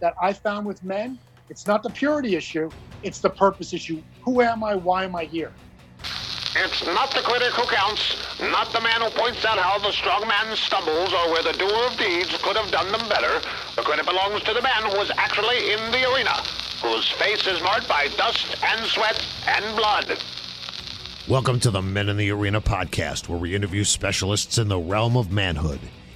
that I found with men. It's not the purity issue, it's the purpose issue. Who am I? Why am I here? It's not the critic who counts, not the man who points out how the strong man stumbles or where the doer of deeds could have done them better. The credit belongs to the man who was actually in the arena, whose face is marked by dust and sweat and blood. Welcome to the Men in the Arena podcast, where we interview specialists in the realm of manhood.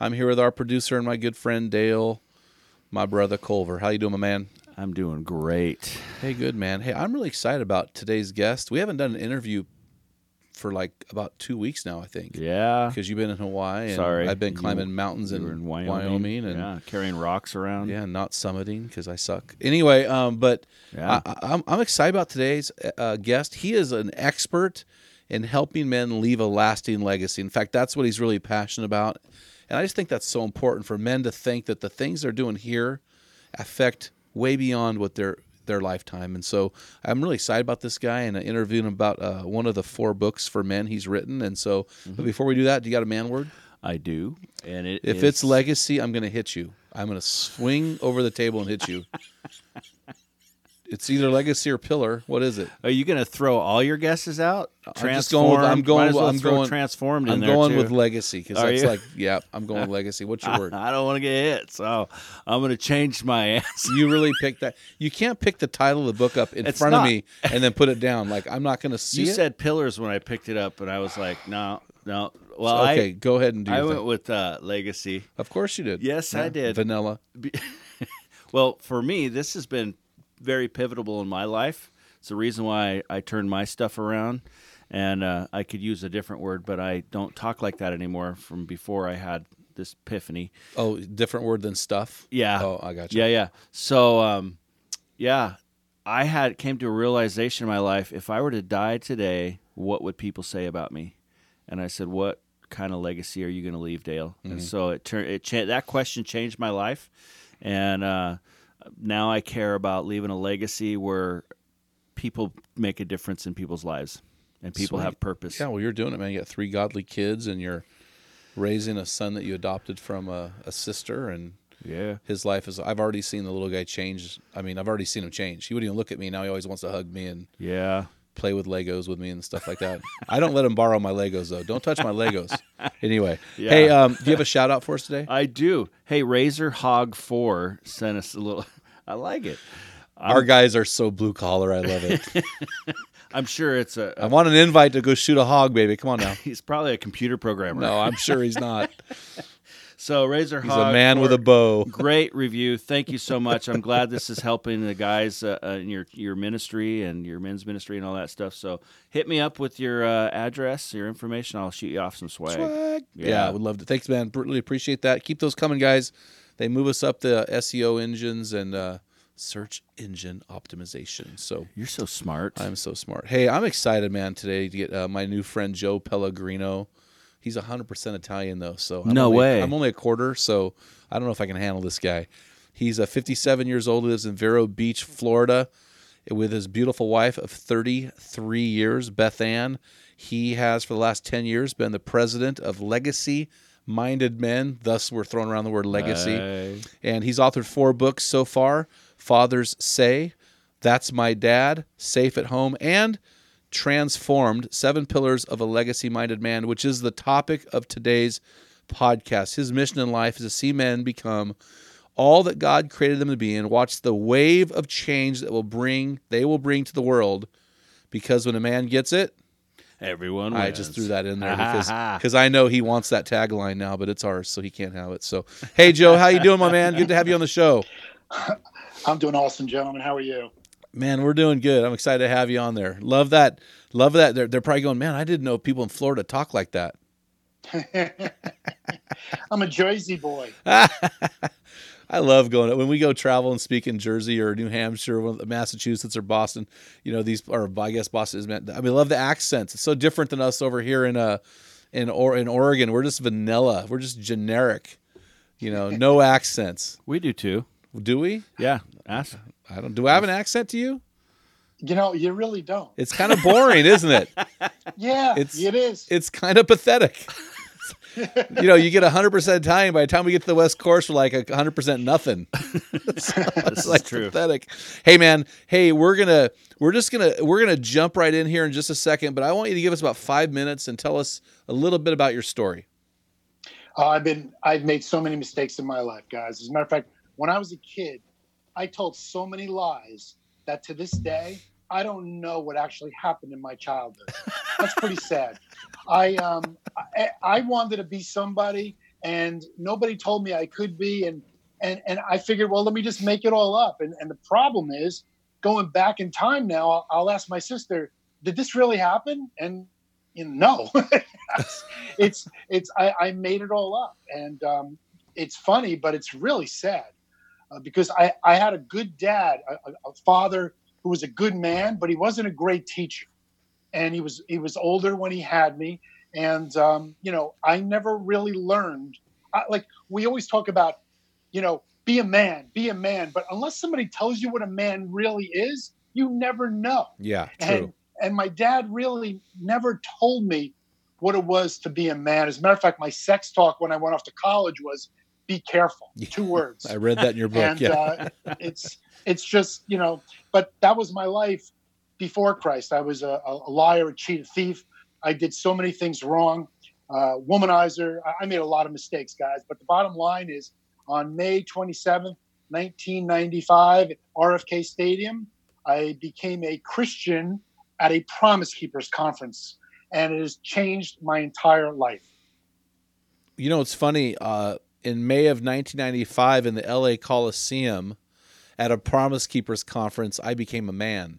I'm here with our producer and my good friend Dale, my brother Culver. How you doing, my man? I'm doing great. Hey, good man. Hey, I'm really excited about today's guest. We haven't done an interview for like about two weeks now, I think. Yeah. Because you've been in Hawaii. And Sorry. I've been You- climbing mountains in, in Wyoming. Wyoming. and yeah, carrying rocks around. yeah, not summiting because I suck. Anyway, um, but Yeah. I, I'm excited about today's uh, guest. He is an expert in helping men leave a lasting legacy. In fact, that's what he's really passionate about, and I just think that's so important for men to think that the things they're doing here affect way beyond what their their lifetime. And so I'm really excited about this guy, and I interviewed him about uh, one of the four books for men he's written. And so, but before we do that, do you got a man word? I do. And it If is- it's legacy, I'm going to hit you. I'm going to swing over the table and hit you. it's either legacy or pillar. What is it? Are you going to throw all your guesses out? I'm just going with- I'm going Might as with- well I'm going- transformed I'm going with legacy because that's you? like, yeah, I'm going with legacy. What's your word? I don't want to get hit, so I'm going to change my answer. You really picked that. You can't pick the title of the book up in It's front of me and then put it down. Like I'm not going to see You it. said pillars when I picked it up, and I was like, no, no. Well, okay, I, go ahead and do. I went thing. with uh, legacy. Of course you did. Yes, I did. Vanilla. Well, for me, this has been very pivotal in my life. It's the reason why I turned my stuff around. And uh, I could use a different word, but I don't talk like that anymore from before I had this epiphany. Oh, different word than stuff. Yeah. Oh, I got you. Yeah, yeah. So, um, yeah, I had came to a realization in my life: if I were to die today, what would people say about me? And I said, "What kind of legacy are you going to leave, Dale?" Mm-hmm. And so it turned. It cha- that question changed my life, and uh, now I care about leaving a legacy where people make a difference in people's lives, and people Sweet. have purpose. Yeah, well, you're doing it, man. You got three godly kids, and you're raising a son that you adopted from a, a sister, and yeah. his life is. I've already seen the little guy change. I mean, I've already seen him change. He wouldn't even look at me now. He always wants to hug me and Yeah. Play with Legos with me and stuff like that. I don't let him borrow my Legos though. Don't touch my Legos. Anyway, Yeah. hey, um, do you have a shout out for us today? I do. Hey, Razor Hog Four sent us a little. I like it. Our guys are so blue collar. I love it. I'm sure it's a. I want an invite to go shoot a hog, baby. Come on now. he's probably a computer programmer. No, I'm sure he's not. So Razor He's Hog. a man with a bow. Great review. Thank you so much. I'm glad this is helping the guys uh, uh, in your your ministry and your men's ministry and all that stuff. So hit me up with your uh, address, your information. I'll shoot you off some swag. Swag. Yeah. Yeah. I would love to. Thanks, man. Really appreciate that. Keep those coming, guys. They move us up the SEO engines and uh, search engine optimization. So You're so smart. I'm so smart. Hey, I'm excited, man, today to get uh, my new friend Joe Pellegrino. He's 100% Italian, though. So I'm No only, way. I'm only a quarter, so I don't know if I can handle this guy. He's a 57 years old, lives in Vero Beach, Florida. with his beautiful wife of 33 years, Beth Ann. He has, for the last 10 years, been the president of Legacy Minded Men. Thus, we're throwing around the word legacy. Hey. And he's authored four books so far Fathers Say, That's My Dad, Safe at Home, and Transformed Seven Pillars of a Legacy Minded Man, which is the topic of today's podcast. His mission in life is to see men become all that God created them to be and watch the wave of change that will bring they will bring to the world because when a man gets it Everyone. I just threw that in there Ha, ha, because because I know he wants that tagline now, but it's ours, so he can't have it. So, hey Joe, how you doing, my man? Good to have you on the show. I'm doing awesome, gentlemen. How are you? Man, we're doing good. I'm excited to have you on there. Love that. Love that. They're, they're probably going, man, I didn't know people in Florida talk like that. I'm a Jersey boy. I love going when we go travel and speak in Jersey or New Hampshire, or Massachusetts or Boston. You know these, or I guess Boston is meant. I mean, love the accents. It's so different than us over here in uh in or in Oregon. We're just vanilla. We're just generic. You know, no accents. We do too. Do we? Yeah. Ask. I don't. Do I have an accent to you? You know, you really don't. It's kind of boring, isn't it? Yeah, It's- it is. It's kind of pathetic. you know, you get 100% Italian. By the time we get to the West Coast, we're like 100% nothing. it's like true. pathetic. Hey, man. Hey, we're gonna we're just gonna we're gonna jump right in here in just a second. But I want you to give us about five minutes and tell us a little bit about your story. Uh, I've been I've made so many mistakes in my life, guys. As a matter of fact, when I was a kid, I told so many lies that to this day I don't know what actually happened in my childhood. That's pretty sad. I um I, I wanted to be somebody, and nobody told me I could be, and and and I figured, well, let me just make it all up. And and the problem is, going back in time now, I'll, I'll ask my sister, did this really happen? And you know, no. it's it's I, I made it all up, and um, it's funny, but it's really sad uh, because I I had a good dad, a, a- father who was a good man, but he wasn't a great teacher, and he was he was older when he had me, and um, you know I never really learned. I, like we always talk about, you know, be a man, be a man, but unless somebody tells you what a man really is, you never know Yeah, and and my dad really never told me what it was to be a man. As a matter of fact, my sex talk when I went off to college was "be careful." Two words. I read that in your book. and yeah. uh, it's it's just you know, but that was my life before Christ. I was a, a liar, a cheat, a thief. I did so many things wrong. Uh, womanizer. I- made a lot of mistakes, guys. But the bottom line is, on May 27th, 1995, at RFK Stadium, I became a Christian at a Promise Keepers conference, and it has changed my entire life. you know, it's funny. Uh, in May of 1995, in the LA Coliseum, at a Promise Keepers conference, I became a man.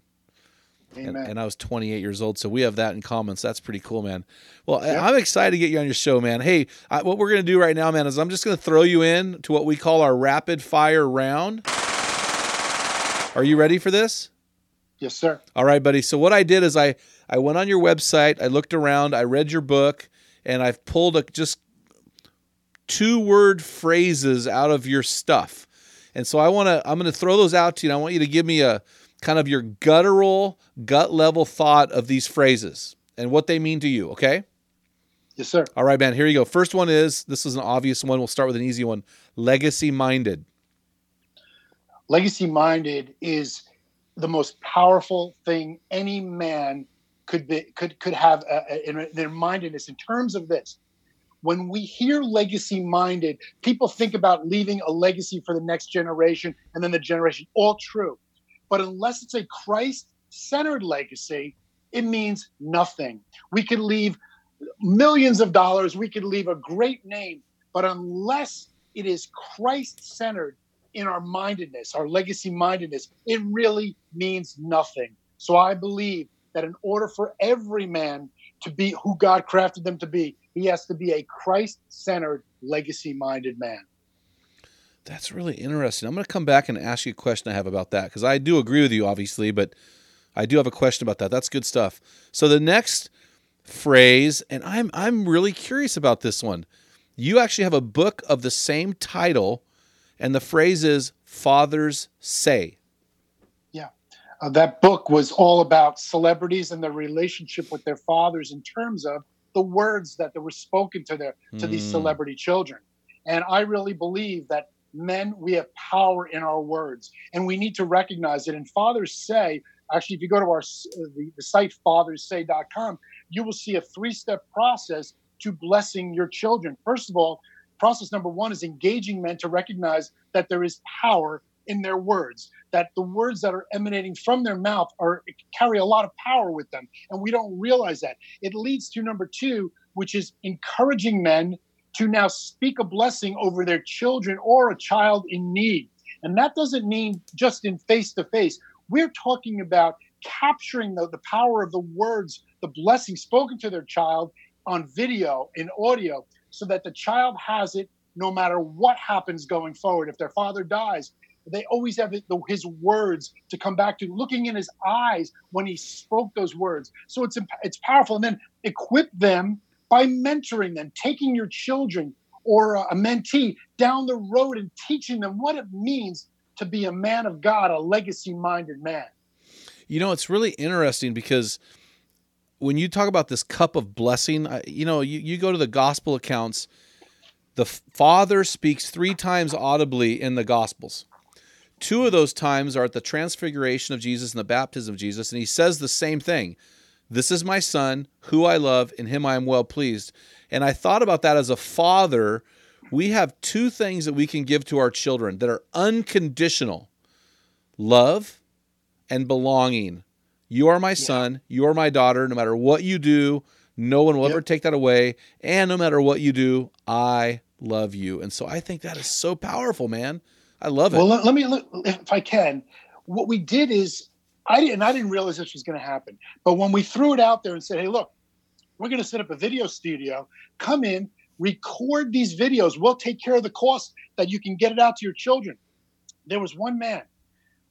and, and I was 28 years old. So we have that in common. So that's pretty cool, man. Well, Yeah. I'm excited to get you on your show, man. Hey, I, what we're going to do right now, man, is I'm just going to throw you in to what we call our rapid fire round. Are you ready for this? yes, sir. All right, buddy. So what I did is I I went on your website, I looked around, I read your book, and I've pulled a, just two word phrases out of your stuff. And so I want to I'm going to throw those out to you. And I want you to give me a kind of your guttural, gut level thought of these phrases and what they mean to you, okay? Yes, sir. All right, man. Here you go. First one is this is an obvious one. We'll start with an easy one. Legacy minded. legacy minded is the most powerful thing any man could be could could have uh, in their mindedness in terms of this when we hear legacy minded people think about leaving a legacy for the next generation and then the generation all true but unless it's a christ centered legacy it means nothing we could leave millions of dollars we could leave a great name but unless it is christ centered in our mindedness, our legacy mindedness, it really means nothing. So I believe that in order for every man to be who God crafted them to be, he has to be a Christ centered, legacy minded man. That's really interesting. I'm going to come back and ask you a question I have about that because I do agree with you, obviously, but I do have a question about that. That's good stuff. So the next phrase, and I'm I'm really curious about this one. You actually have a book of the same title, and the phrase is "Fathers say." uh, that book was all about celebrities and their relationship with their fathers in terms of the words that were spoken to their to these Mm. celebrity children. And I really believe that men we have power in our words, and we need to recognize it. And fathers say, actually, if you go to our uh, the, the site fatherssay.com, you will see a three-step process to blessing your children. First of all, process number one is engaging men to recognize that there is power in their words that the words that are emanating from their mouth are carry a lot of power with them and we don't realize that. It leads to number two which is encouraging men to now speak a blessing over their children or a child in need. And that doesn't mean just in face to face we're talking about capturing the, the power of the words the blessing spoken to their child on video in audio so that the child has it no matter what happens going forward. If their father dies they always have his words to come back to looking in his eyes when he spoke those words. So it's it's powerful. And then equip them by mentoring them taking your children or a, mentee down the road and teaching them what it means to be a man of god a legacy minded man. You know, it's really interesting because when you talk about this cup of blessing, you know, you, you go to the gospel accounts, the Father speaks three times audibly in the gospels. Two of those times are at the transfiguration of Jesus and the baptism of Jesus, and he says the same thing. This is my son, who I love, in him I am well pleased. And I thought about that as a father. We have two things that we can give to our children that are unconditional love and belonging. You are my son, you are my daughter. No matter what you do, no one will ever take that away. And no matter what you do, I love you. And so I think that is so powerful, man. I love it. Well, let, let me look if I can. What we did is I didn't I didn't realize this was going to happen. But when we threw it out there and said, "Hey, look, we're going to set up a video studio. Come in, record these videos. We'll take care of the cost that you can get it out to your children." There was one man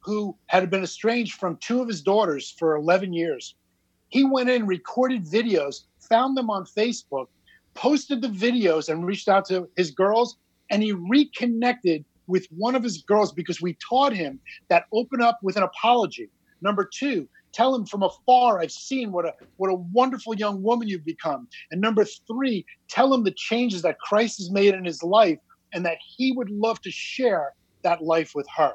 who had been estranged from two of his daughters for 11 years. He went in, recorded videos, found them on Facebook, posted the videos, and reached out to his girls. And he reconnected with one of his girls because we taught him that open up with an apology. Number two, tell him from afar, I've seen what a what a wonderful young woman you've become. And number three, tell him the changes that Christ has made in his life and that he would love to share that life with her.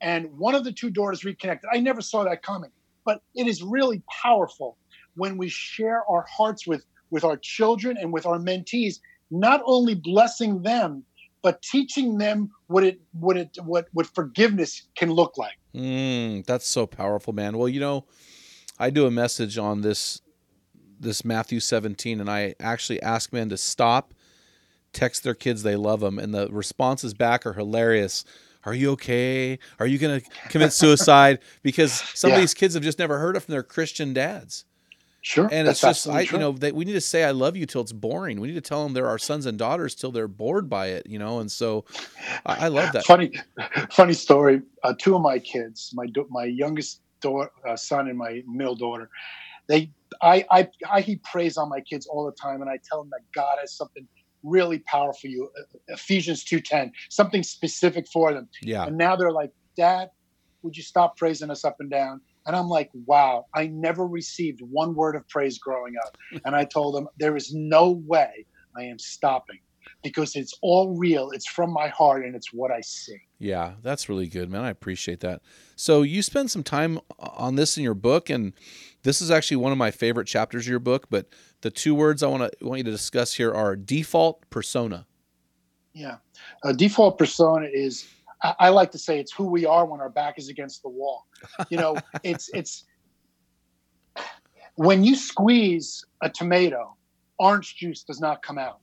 And one of the two daughters reconnected. I never saw that coming, but it is really powerful when we share our hearts with with our children and with our mentees, not only blessing them, but teaching them what it what it what what forgiveness can look like. Mm, that's so powerful, man. Well, you know, I do a message on this this Matthew 17, and I actually ask men to stop, text their kids they love them, and the responses back are hilarious. Are you okay? Are you going to commit suicide? Because some of these kids have just never heard it from their Christian dads. Sure, And it's just, I, you know, they, we need to say I love you till it's boring. We need to tell them they're our sons and daughters till they're bored by it, you know. And so, I, I love that. funny, funny story. Uh, two of my kids, my my youngest daughter, uh, son and my middle daughter, they I, I I heap praise on my kids all the time, and I tell them that God has something really powerful for you. Ephesians two ten, something specific for them. Yeah. And now they're like, Dad, would you stop praising us up and down? And I'm like, wow, I never received one word of praise growing up. And I told them, there is no way I am stopping because it's all real. It's from my heart and it's what I see. Yeah, that's really good, man. I appreciate that. So you spend some time on this in your book, and this is actually one of my favorite chapters of your book. But the two words I want to want you to discuss here are default persona. Yeah. A default persona is, I, I like to say it's who we are when our back is against the wall. You know, it's, it's, when you squeeze a tomato, orange juice does not come out.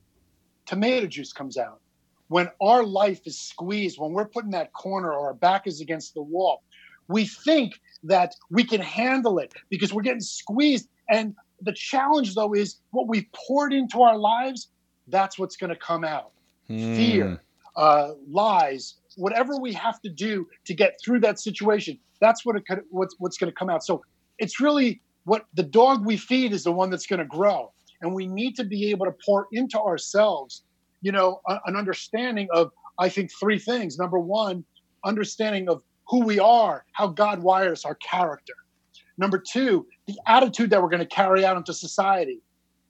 Tomato juice comes out. When our life is squeezed, when we're put in that corner or our back is against the wall, we think that we can handle it because we're getting squeezed. And the challenge, though, is what we've poured into our lives, that's what's going to come out Hmm. fear, uh, lies, whatever we have to do to get through that situation. That's what it could, what's what's going to come out. So it's really what the dog we feed is the one that's going to grow, and we need to be able to pour into ourselves, you know, a- an understanding of I think three things. Number one, understanding of who we are, how God wires our character. Number two, the attitude that we're going to carry out into society.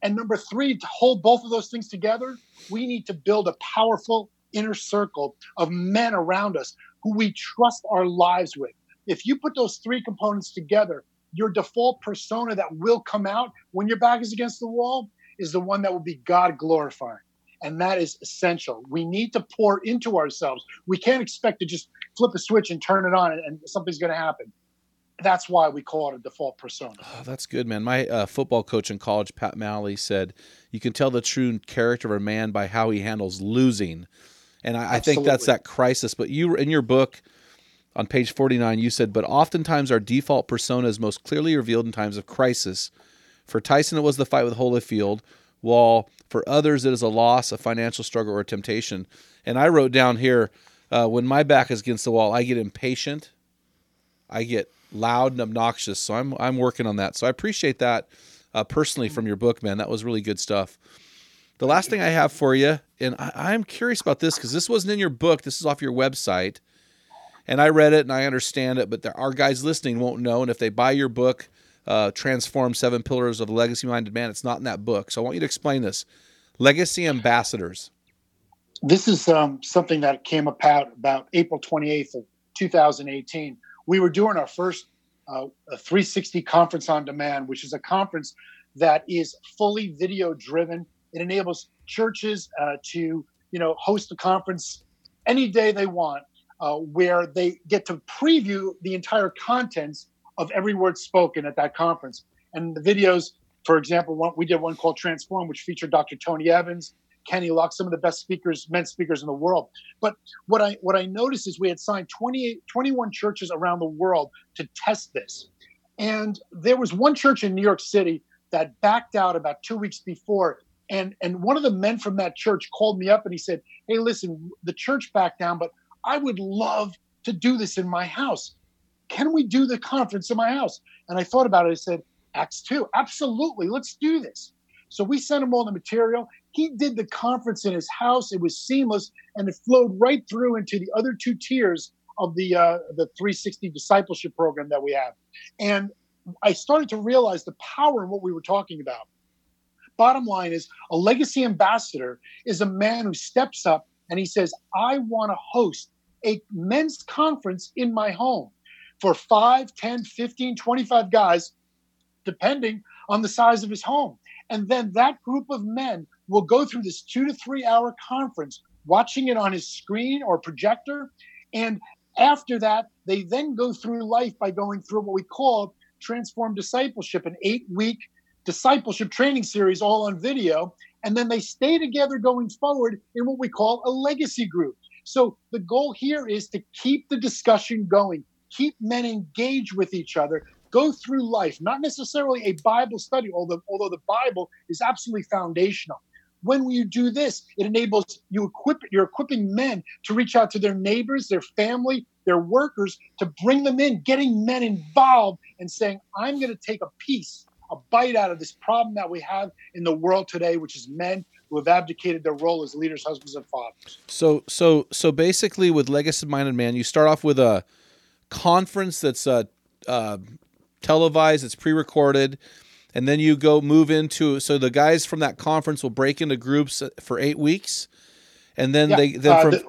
And number three, to hold both of those things together, we need to build a powerful inner circle of men around us who we trust our lives with. If you put those three components together, your default persona that will come out when your back is against the wall is the one that will be God glorifying. And that is essential. We need to pour into ourselves. We can't expect to just flip a switch and turn it on and, something's going to happen. That's why we call it a default persona. Oh, that's good, man. My uh, football coach in college, Pat Malley, said you can tell the true character of a man by how he handles losing. And I, I think that's that crisis. But you, in your book, on page 49, you said, but oftentimes our default persona is most clearly revealed in times of crisis. For Tyson, it was the fight with Holyfield, while for others, it is a loss, a financial struggle, or a temptation. And I wrote down here uh, when my back is against the wall, I get impatient, I get loud and obnoxious. So I'm, I'm working on that. So I appreciate that uh, personally from your book, man. That was really good stuff. The last thing I have for you, and I, am curious about this because this wasn't in your book, this is off your website and I read it and I understand it, but there are guys listening won't know. And if they buy your book, uh, Transform Seven Pillars of Legacy Minded Man, it's not in that book. So I want you to explain this. Legacy Ambassadors. This is um, something that came about about April 28th of 2018. We were doing our first uh, 360 conference on demand, which is a conference that is fully video driven. It enables churches uh, to, you know, host a conference any day they want uh, where they get to preview the entire contents of every word spoken at that conference. And the videos, for example, one, we did one called Transform, which featured Dr. Tony Evans, Kenny Luck, some of the best speakers, men speakers in the world. But what I what I noticed is we had signed 28, 21 churches around the world to test this. And there was one church in New York City that backed out about two weeks before. And, and one of the men from that church called me up and he said, Hey, listen, the church backed down, but I would love to do this in my house. Can we do the conference in my house? And I thought about it. I said, Acts 2, absolutely. Let's do this. So we sent him all the material. He did the conference in his house. It was seamless and it flowed right through into the other two tiers of the uh, the 360 discipleship program that we have. And I started to realize the power in what we were talking about. Bottom line is a legacy ambassador is a man who steps up and he says, I want to host a men's conference in my home for 5, 10, 15, 25 guys, depending on the size of his home. And then that group of men will go through this two to three hour conference, watching it on his screen or projector. And after that, they then go through life by going through what we call transform discipleship, an eight week discipleship training series, all on video. And then they stay together going forward in what we call a legacy group. So the goal here is to keep the discussion going, keep men engaged with each other, go through life, not necessarily a Bible study, although, although the Bible is absolutely foundational. When you do this, it enables you equip you're equipping men to reach out to their neighbors, their family, their workers, to bring them in, getting men involved and saying, I'm going to take a piece a bite out of this problem that we have in the world today, which is men who have abdicated their role as leaders, husbands, and fathers. So, so, so basically, with Legacy Minded Man, you start off with a conference that's uh, uh, televised, it's pre-recorded, and then you go move into. So the guys from that conference will break into groups for eight weeks, and then yeah, they then uh, from. The,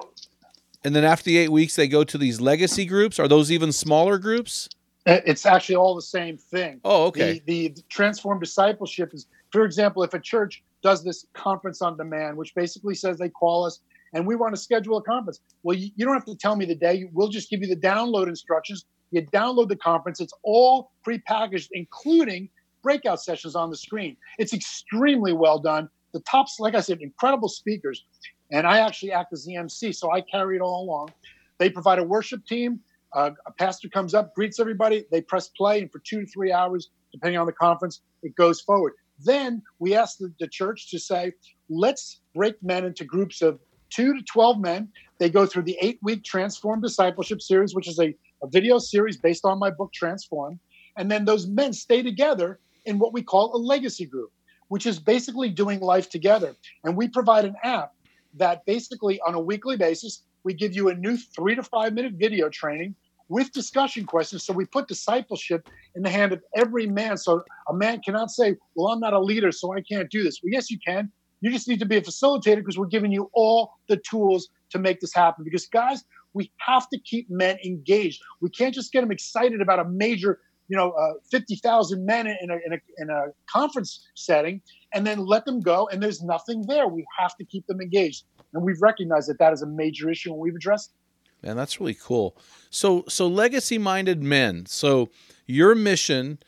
and then after the eight weeks, they go to these legacy groups. Are those even smaller groups? Eh, it's actually all the same thing. Oh, okay. The, the transformed discipleship is, for example, if a church does this conference on demand, which basically says they call us and we want to schedule a conference. Well, you, you don't have to tell me the day. We'll just give you the download instructions. You download the conference. It's all prepackaged, including breakout sessions on the screen. It's extremely well done. The tops, like I said, incredible speakers. And I actually act as the MC, so I carry it all along. They provide a worship team. Uh, a pastor comes up, greets everybody, they press play, and for two to three hours, depending on the conference, it goes forward. Then we ask the, the church to say, let's break men into groups of two to 12 men. They go through the eight week Transform Discipleship series, which is a, a video series based on my book, Transform. And then those men stay together in what we call a legacy group, which is basically doing life together. And we provide an app that basically, on a weekly basis, we give you a new three to five minute video training with discussion questions. So we put discipleship in the hand of every man. So a man cannot say, Well, I'm not a leader, so I can't do this. Well, yes, you can. You just need to be a facilitator because we're giving you all the tools to make this happen. Because, guys, we have to keep men engaged. We can't just get them excited about a major, you know, uh, 50,000 men in a, in, a, in a conference setting and then let them go and there's nothing there. We have to keep them engaged. And we've recognized that that is a major issue and we've addressed it. Man, that's really cool. So, so legacy-minded men. So, your mission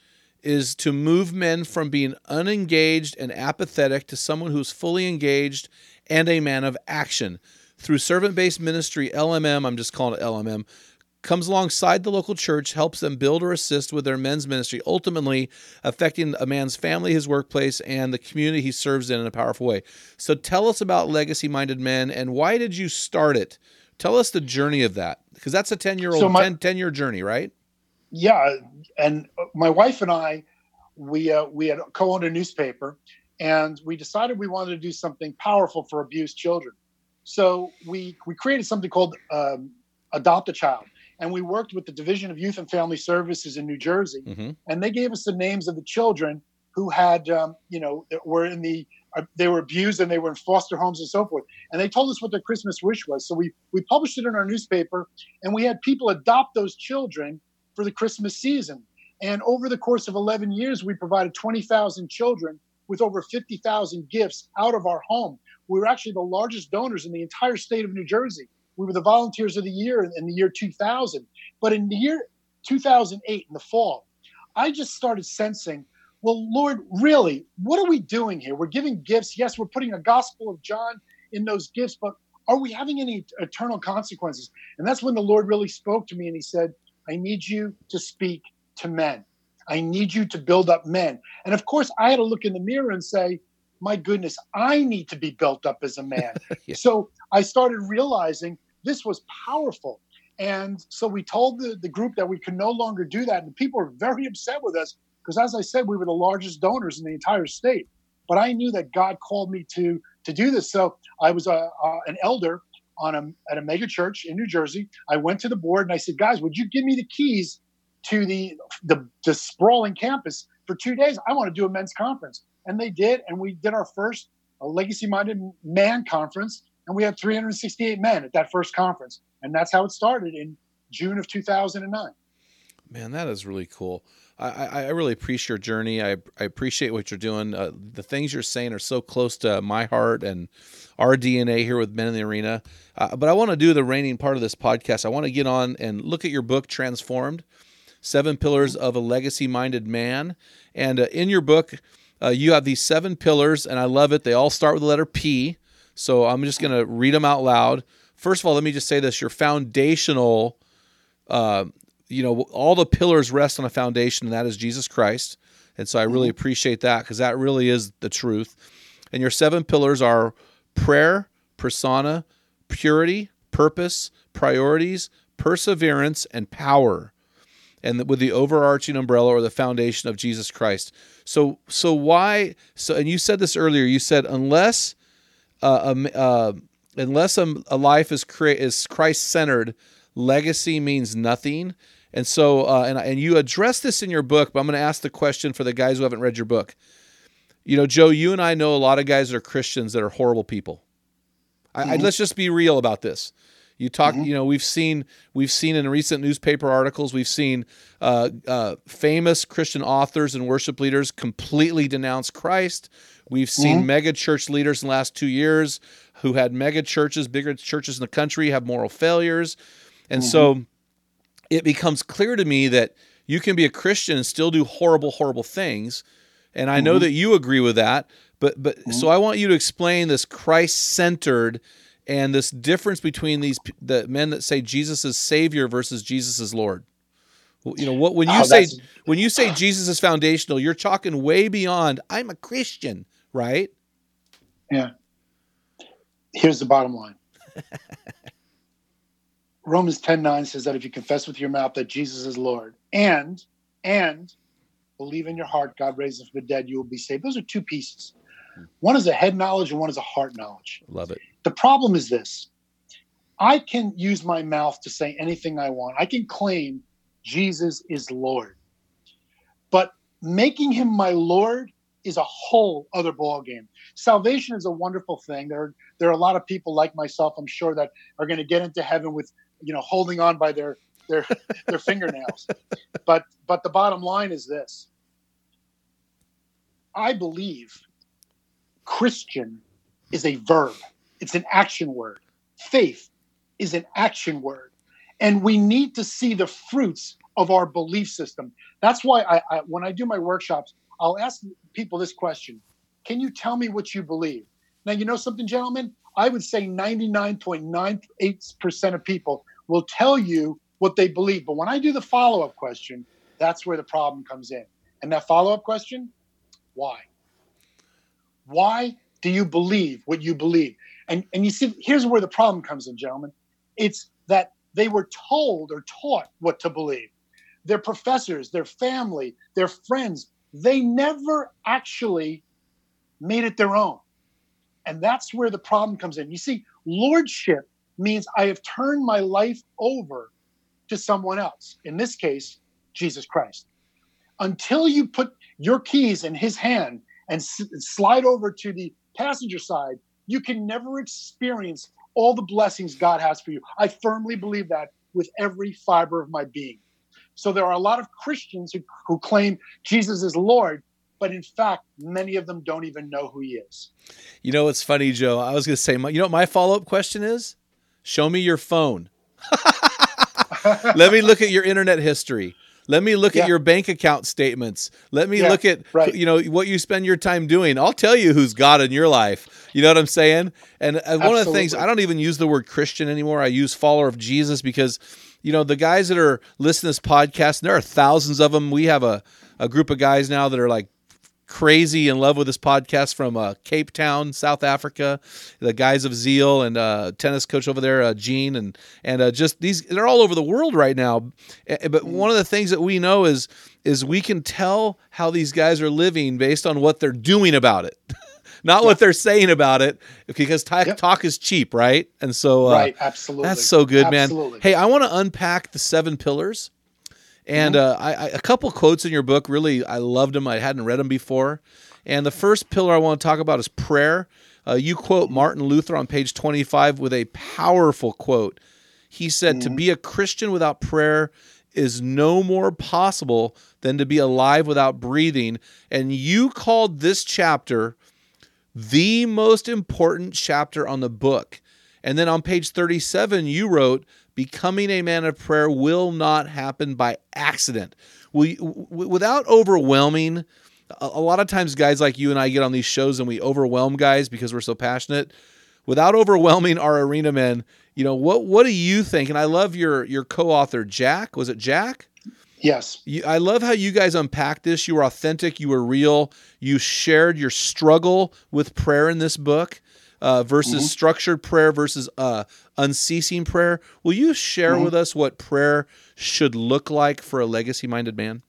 is to move men from being unengaged and apathetic to someone who's fully engaged and a man of action. Through servant based ministry, LMM, I'm just calling it LMM, comes alongside the local church, helps them build or assist with their men's ministry, ultimately affecting a man's family, his workplace, and the community he serves in in a powerful way. So tell us about Legacy Minded Men and why did you start it? Tell us the journey of that because that's a 10 year old, So my- 10, 10 year journey, right? yeah and my wife and i we uh, we had co-owned a newspaper and we decided we wanted to do something powerful for abused children so we we created something called um, adopt a child and we worked with the division of youth and family services in new jersey Mm-hmm. and they gave us the names of the children who had um, you know were in the uh, Uh, they were abused and they were in foster homes and so forth. And they told us what their christmas wish was. So we we published it in our newspaper and we had people adopt those children for the christmas season. And over the course of 11 years we provided 20000 children with over 50000 gifts out of our home. We were actually the largest donors in the entire state of new jersey. We were the volunteers of the year in, in the year 2000 but in the year 2008 in the fall i just started sensing well, Lord, really, what are we doing here? We're giving gifts. Yes, we're putting a gospel of John in those gifts, but are we having any eternal consequences? And that's when the Lord really spoke to me and he said, I need you to speak to men. I need you to build up men. And of course, I had to look in the mirror and say, my goodness, I need to be built up as a man. Yeah. So I started realizing this was powerful. And so we told the, the group that we could no longer do that. And people were very upset with us because as I said, we were the largest donors in the entire state. But I knew that God called me to to do this. So I was a, a an elder on a at a mega church in New Jersey. I went to the board and I said, guys, would you give me the keys to the the, the sprawling campus for two days? I want to do a men's conference, and they did. And we did our first uh, legacy minded man conference, and we had 368 men at that first conference, and that's how it started in June of 2009. Man, that is really cool. I, I, really appreciate your journey. I, I appreciate what you're doing. Uh, the things you're saying are so close to my heart and our DNA here with Men in the Arena. Uh, but I want to do the reigning part of this podcast. I want to get on and look at your book, Transformed Seven Pillars of a Legacy Minded Man. And uh, in your book, uh, you have these seven pillars, and I love it. They all start with the letter P. So I'm just going to read them out loud. First of all, let me just say this your foundational uh, you know all the pillars rest on a foundation and that is jesus christ. And so i really appreciate that because that really is the truth. And your seven pillars are prayer persona purity purpose priorities perseverance and power. And with the overarching umbrella or the foundation of jesus christ. So so why so and you said this earlier you said unless uh, um, uh, unless a, a life is crea- is christ centered legacy means nothing. And so, uh, and, and you address this in your book, but I'm going to ask the question for the guys who haven't read your book. You know, Joe, you and I know a lot of guys that are Christians that are horrible people. I, I, let's just be real about this. You talk, you know, we've seen we've seen in recent newspaper articles, we've seen uh, uh, famous Christian authors and worship leaders completely denounce Christ. We've seen mega church leaders in the last two years who had mega churches, bigger churches in the country, have moral failures. And so it becomes clear to me that you can be a Christian and still do horrible, horrible things. And I know mm-hmm. that you agree with that. But but mm-hmm. so I want you to explain this Christ centered and this difference between these the men that say Jesus is Savior versus Jesus is Lord. You know what when you Oh, say when you say Jesus is foundational, you're talking way beyond I'm a Christian, right? Yeah. Here's the bottom line. Romans 10 9 says that if you confess with your mouth that Jesus is Lord and and believe in your heart God raised him from the dead, you will be saved. Those are two pieces. One is a head knowledge and one is a heart knowledge. Love it. The problem is this I can use my mouth to say anything I want. I can claim Jesus is Lord. But making him my Lord is a whole other ballgame. Salvation is a wonderful thing. There, there are a lot of people like myself, I'm sure, that are going to get into heaven with, you know, holding on by their their their fingernails. But but the bottom line is this. I believe Christian is a verb. It's an action word. Faith is an action word. And we need to see the fruits of our belief system. That's why I, I, when I do my workshops, I'll ask people this question Can you tell me what you believe? Now, you know something, gentlemen? I would say 99.98% of people will tell you what they believe. But when I do the follow up question, that's where the problem comes in. And that follow up question, why? Why do you believe what you believe? And, and you see, here's where the problem comes in, gentlemen. It's that they were told or taught what to believe. Their professors, their family, their friends, they never actually made it their own. And that's where the problem comes in. You see, lordship means I have turned my life over to someone else, in this case, Jesus Christ. Until you put your keys in his hand and s- slide over to the passenger side, you can never experience all the blessings God has for you. I firmly believe that with every fiber of my being. So there are a lot of Christians who, who claim Jesus is Lord, but in fact, many of them don't even know who he is. You know what's funny, Joe? I was going to say, you know what my follow up question is? Show me your phone. Let me look at your internet history. Let me look Yeah. at your bank account statements. Let me Yeah, look at right. you know what you spend your time doing. I'll tell you who's God in your life. You know what I'm saying? And, and one of the things I don't even use the word Christian anymore. I use follower of Jesus because you know the guys that are listening to this podcast, and there are thousands of them. We have a a group of guys now that are like crazy in love with this podcast from uh, Cape Town, South Africa. The guys of Zeal and uh, tennis coach over there, uh, Gene, and and uh, just these they're all over the world right now. Eh, But one of the things that we know is is we can tell how these guys are living based on what they're doing about it. Not what they're saying about it, because talk, Yep. talk is cheap, right? And so, uh, right, absolutely. that's so good, Absolutely. man. Hey, I want to unpack the seven pillars, and Mm-hmm. uh, I, I, a couple quotes in your book. Really, I loved them. I hadn't read them before. And the first pillar I want to talk about is prayer. Uh, you quote Martin Luther on page twenty-five with a powerful quote. He said, "To be a Christian without prayer." Is no more possible than to be alive without breathing. And you called this chapter the most important chapter on the book. And then on page 37, you wrote, Becoming a man of prayer will not happen by accident. Will you, w- without overwhelming, a, a lot of times guys like you and I get on these shows and we overwhelm guys because we're so passionate. Without overwhelming our arena men, you know, what what do you think? And I love your your co-author Jack. Was it Jack? Yes. You, I love how you guys unpacked this. You were authentic. You were real. You shared your struggle with prayer in this book uh, versus structured prayer versus uh, unceasing prayer. Will you share with us what prayer should look like for a legacy minded man?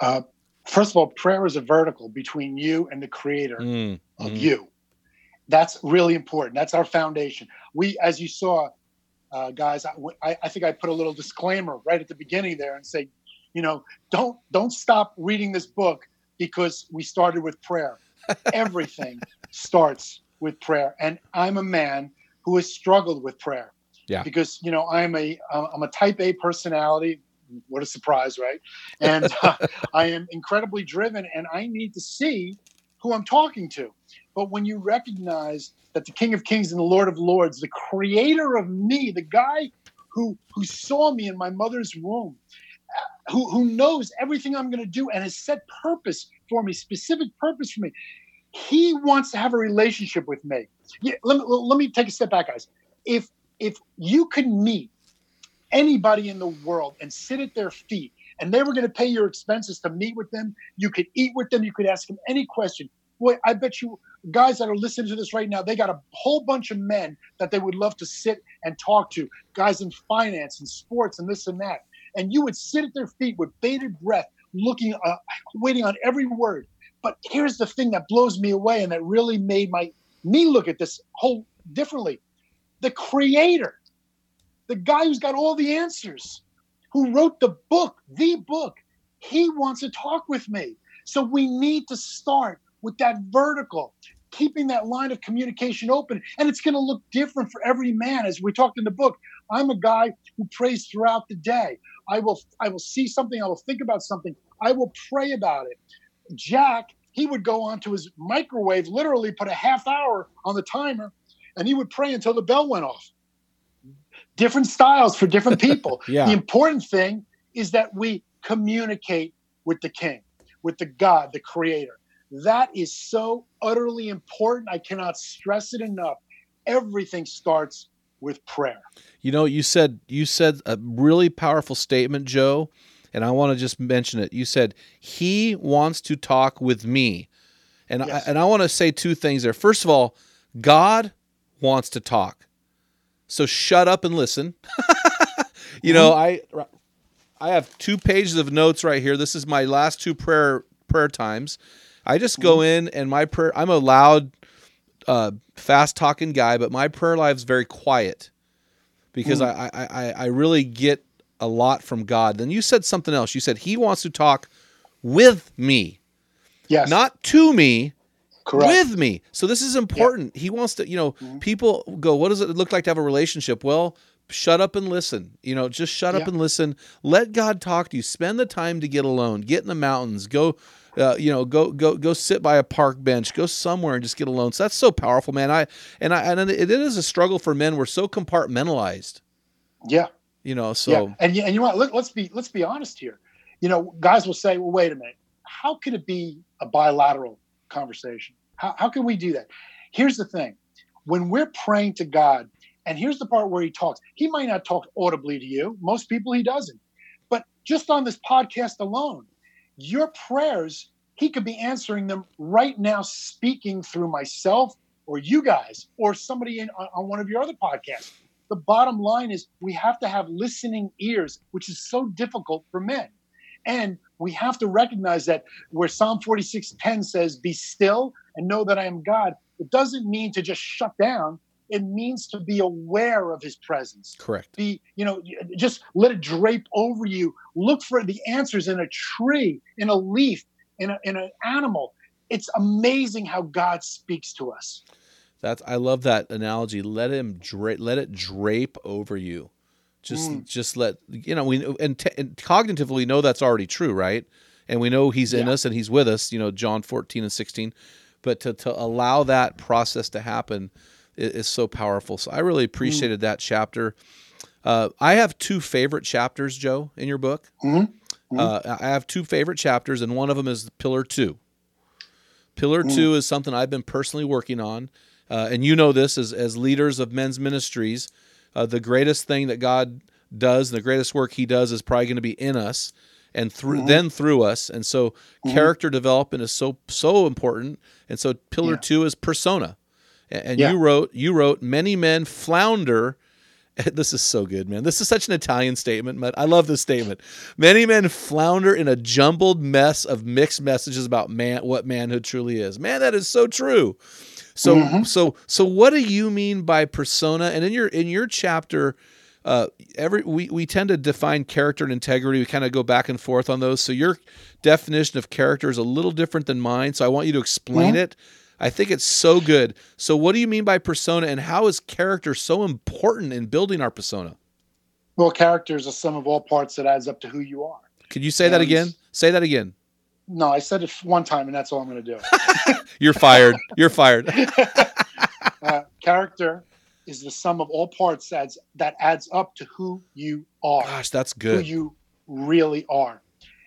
Uh, first of all, prayer is a vertical between you and the creator Mm, of mhm. you. That's really important. That's our foundation. We, as you saw, uh, guys, I, I think I put a little disclaimer right at the beginning there and say, you know, don't don't stop reading this book because we started with prayer. Everything starts with prayer, and I'm a man who has struggled with prayer. Yeah. Because you know I'm a I'm a Type A personality. What a surprise, right? And uh, I am incredibly driven, and I need to see who I'm talking to. But when you recognize that the King of Kings and the Lord of Lords, the creator of me, the guy who who saw me in my mother's womb, uh, who who knows everything I'm going to do and has set purpose for me, specific purpose for me, he wants to have a relationship with me. Yeah, let me let me take a step back, guys. If if you could meet anybody in the world and sit at their feet and they were going to pay your expenses to meet with them, you could eat with them, you could ask them any question. Boy, I bet you guys that are listening to this right now, they got a whole bunch of men that they would love to sit and talk to, guys in finance and sports and this and that. And you would sit at their feet with bated breath, looking, uh, waiting on every word. But here's the thing that blows me away and that really made my me look at this whole differently. the creator, the guy who's got all the answers, who wrote the book, the book. He wants to talk with me. So we need to start with that vertical, keeping that line of communication open. And it's going to look different for every man. As we talked in the book, I'm a guy who prays throughout the day. I will I will see something, I will think about something, I will pray about it. Jack, he would go onto his microwave, literally put a half hour on the timer, and he would pray until the bell went off. Different styles for different people. Yeah. The important thing is that we communicate with the king, with the God, the creator. That is so utterly important. I cannot stress it enough. Everything starts with prayer. You know, you said you said a really powerful statement, Joe, and I want to just mention it. You said he wants to talk with me. And Yes. I, and I want to say two things there. First of all, God wants to talk. So shut up and listen. you know, mm-hmm. I I have two pages of notes right here. This is my last two prayer prayer times. I just go mm-hmm. in and my prayer I'm a loud uh, fast talking guy, but my prayer life's very quiet because mm. I, I, I, I really get a lot from God. Then you said something else. You said he wants to talk with me, Yes. not to me, correct. with me. So this is important. He wants to, you know, people go, what does it look like to have a relationship? Well, shut up and listen. You know, just shut up and listen. Let God talk to you. Spend the time to get alone. Get in the mountains. Go uh, you know, go go go sit by a park bench. Go somewhere and just get alone. So that's so powerful, man. I and I and it is a struggle for men. We're so compartmentalized, yeah. You know. So yeah. And, and you what? Let, let's be let's be honest here. You know, guys will say, "Well, wait a minute. How could it be a bilateral conversation? How how can we do that?" Here's the thing: when we're praying to God, and here's the part where He talks. He might not talk audibly to you. Most people He doesn't. But just on this podcast alone, your prayers, He could be answering them right now, speaking through myself or you guys or somebody in, on, on one of your other podcasts the bottom line is we have to have listening ears, which is so difficult for men. And we have to recognize that where Psalm 46:10 says, Be still and know that I am God, it doesn't mean to just shut down. It means to be aware of his presence. correct. Be, you know, just let it drape over you. Look for the answers in a tree, in a leaf, in, a, in an animal. It's amazing how God speaks to us. That's I love that analogy. Let him dra- let it drape over you. Just Mm. just let you know we and, te- and cognitively we know that's already true, right? And we know he's in Yeah. us and he's with us. You know John fourteen and sixteen, but to to allow that process to happen is, is so powerful. So I really appreciated that chapter. Uh, I have two favorite chapters, Joe, in your book. Mhm. Uh, I have two favorite chapters, and one of them is Pillar Two. Pillar two is something I've been personally working on, uh, and you know this as as leaders of men's ministries. Uh, the greatest thing that God does, the greatest work He does, is probably going to be in us, and through then through us. And so, character development is so so important. And so, Pillar Yeah. two is persona. A- And Yeah. you wrote you wrote many men flounder. This is so good, man. This is such an Italian statement, but I love this statement. Many men flounder in a jumbled mess of mixed messages about man what manhood truly is. Man, that is so true. So Mhm. so so what do you mean by persona? And in your in your chapter, uh, every we, we tend to define character and integrity. We kind of go back and forth on those. So your definition of character is a little different than mine. So I want you to explain Mhm. it. I think it's so good. So what do you mean by persona and how is character so important in building our persona? Well, character is a sum of all parts that adds up to who you are. Could you say that again? Say that again. No, I said it one time, and that's all I'm going to do. You're fired. You're fired. uh, character is the sum of all parts that adds, that adds up to who you are, Gosh, that's good. who you really are.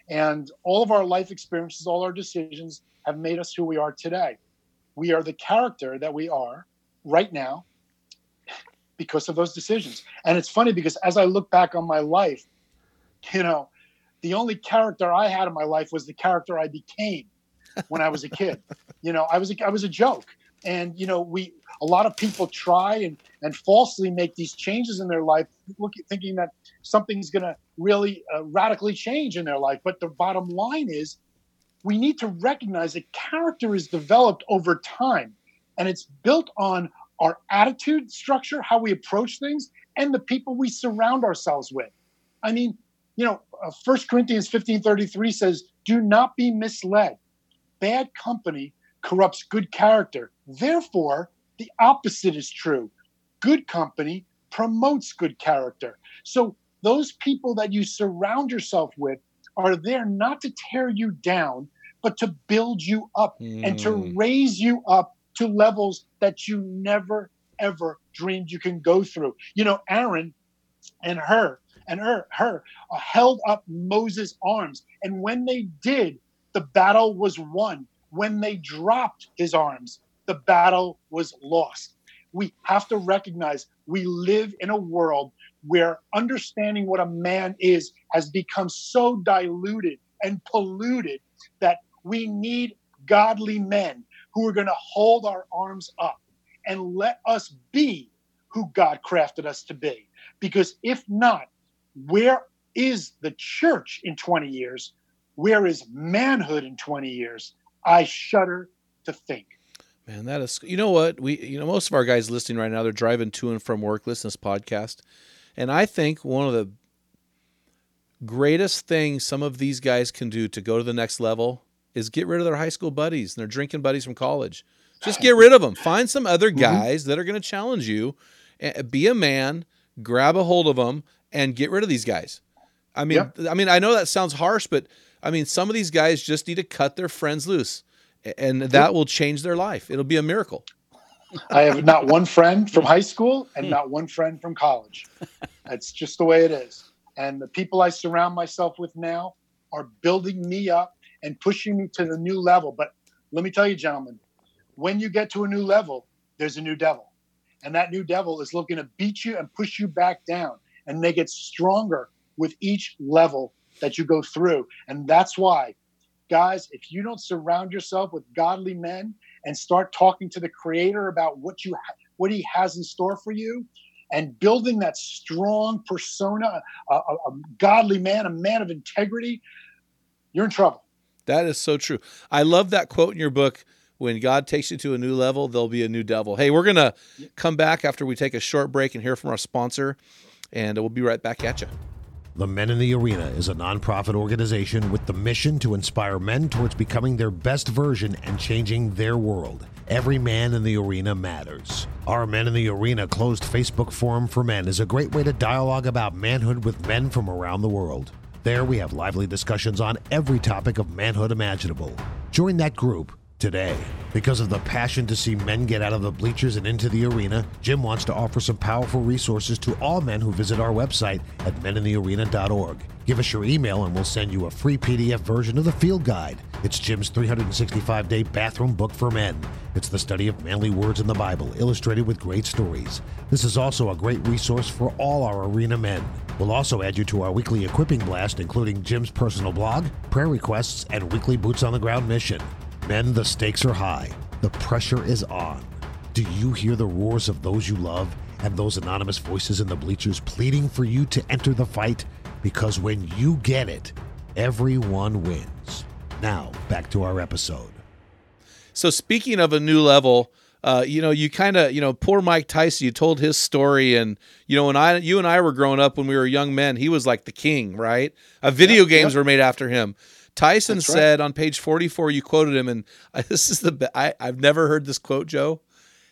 And all of our life experiences, all our decisions have made us who we are today. We are the character that we are right now because of those decisions. And it's funny because as I look back on my life, you know, the only character I had in my life was the character I became when I was a kid. you know, I was a, I was a joke. And you know, we a lot of people try and and falsely make these changes in their life, look, thinking that something's going to really uh, radically change in their life. But the bottom line is, we need to recognize that character is developed over time, and it's built on our attitude structure, how we approach things, and the people we surround ourselves with. I mean, you know, uh, First Corinthians 15:33 says, "Do not be misled. Bad company corrupts good character. Therefore, the opposite is true. Good company promotes good character." So, those people that you surround yourself with are there not to tear you down, but to build you up mm. and to hmm. raise you up to levels that you never ever dreamed you can go through. You know, Aaron and Hur and her, her uh, held up Moses' arms. And when they did, the battle was won. When they dropped his arms, the battle was lost. We have to recognize we live in a world where understanding what a man is has become so diluted and polluted that we need godly men who are going to hold our arms up and let us be who God crafted us to be. Because if not, where is the church in 20 years? Where is manhood in 20 years? I shudder to think. Man, that is, you know what? We, you know, most of our guys listening right now, they're driving to and from work, listening to this podcast. And I think one of the greatest things some of these guys can do to go to the next level is get rid of their high school buddies and their drinking buddies from college. Just get rid of them. Find some other mm-hmm. guys mm-hmm. that are going to challenge you. Be a man, grab a hold of them, and get rid of these guys. I mean, yeah. I mean, I know that sounds harsh, but I mean, some of these guys just need to cut their friends loose, and that will change their life. It'll be a miracle. I have not one friend from high school and hmm. not one friend from college. That's just the way it is. And the people I surround myself with now are building me up and pushing me to the new level. But let me tell you, gentlemen, when you get to a new level, there's a new devil. And that new devil is looking to beat you and push you back down and they get stronger with each level that you go through. And that's why, guys, if you don't surround yourself with godly men and start talking to the creator about what you ha- what he has in store for you and building that strong persona, a, a, a godly man, a man of integrity, you're in trouble. That is so true. I love that quote in your book. When God takes you to a new level, there'll be a new devil. Hey, we're going to come back after we take a short break and hear from our sponsor and we'll be right back at you. The Men in the Arena is a nonprofit organization with the mission to inspire men towards becoming their best version and changing their world. Every man in the arena matters. Our Men in the Arena closed Facebook forum for men is a great way to dialogue about manhood with men from around the world. There we have lively discussions on every topic of manhood imaginable. Join that group today. Because of the passion to see men get out of the bleachers and into the arena, Jim wants to offer some powerful resources to all men who visit our website at meninthearena.org. Give us your email and we'll send you a free PDF version of the field guide. It's Jim's 365 day bathroom book for men. It's the study of manly words in the Bible, illustrated with great stories. This is also a great resource for all our arena men. We'll also add you to our weekly equipping blast, including Jim's personal blog, prayer requests, and weekly boots on the ground mission. Men, the stakes are high. The pressure is on. Do you hear the roars of those you love and those anonymous voices in the bleachers pleading for you to enter the fight? Because when you get it, everyone wins. Now, back to our episode. So, speaking of a new level, uh, you know, you kind of, you know, poor Mike Tyson. You told his story, and you know, when I, you and I were growing up when we were young men, he was like the king, right? Uh, video games were made after him. Tyson That's said right. on page 44, you quoted him, and I, this is the I, I've never heard this quote, Joe,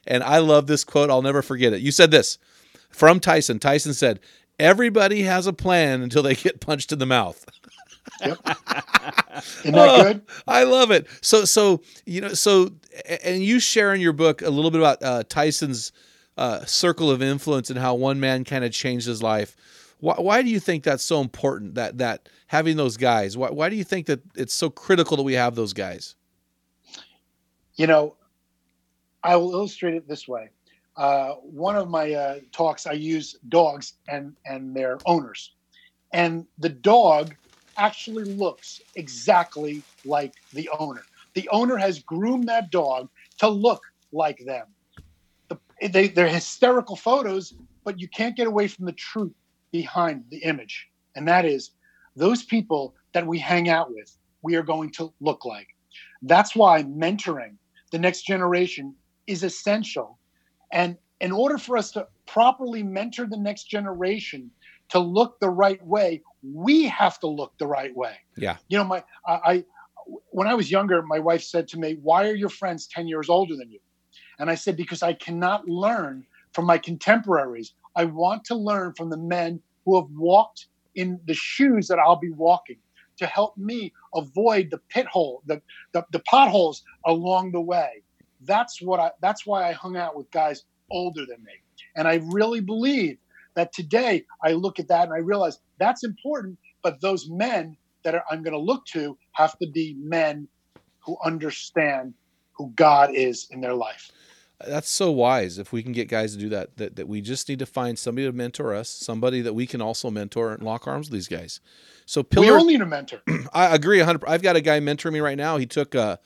and I love this quote. I'll never forget it. You said this from Tyson. Tyson said, "Everybody has a plan until they get punched in the mouth." Yep. Isn't that oh, good? I love it. So, so you know, so and you share in your book a little bit about uh, Tyson's uh, circle of influence and how one man kind of changed his life. Why, why do you think that's so important? That that having those guys. Why, why do you think that it's so critical that we have those guys? You know, I will illustrate it this way. Uh, one of my uh, talks, I use dogs and and their owners, and the dog actually looks exactly like the owner. The owner has groomed that dog to look like them. The, they, they're hysterical photos, but you can't get away from the truth behind the image. And that is those people that we hang out with, we are going to look like. That's why mentoring the next generation is essential. And in order for us to properly mentor the next generation to look the right way, we have to look the right way. Yeah. You know, my I, I when I was younger, my wife said to me, "Why are your friends 10 years older than you?" And I said, "Because I cannot learn from my contemporaries. I want to learn from the men who have walked in the shoes that I'll be walking to help me avoid the pit hole, the, the, the potholes along the way. That's what I that's why I hung out with guys older than me. And I really believe that today I look at that and I realize that's important, but those men that are, I'm going to look to have to be men who understand who God is in their life. That's so wise. If we can get guys to do that, that, that we just need to find somebody to mentor us, somebody that we can also mentor and lock arms with these guys. So We all need a mentor. I agree. 100. I've got a guy mentoring me right now. He took, uh,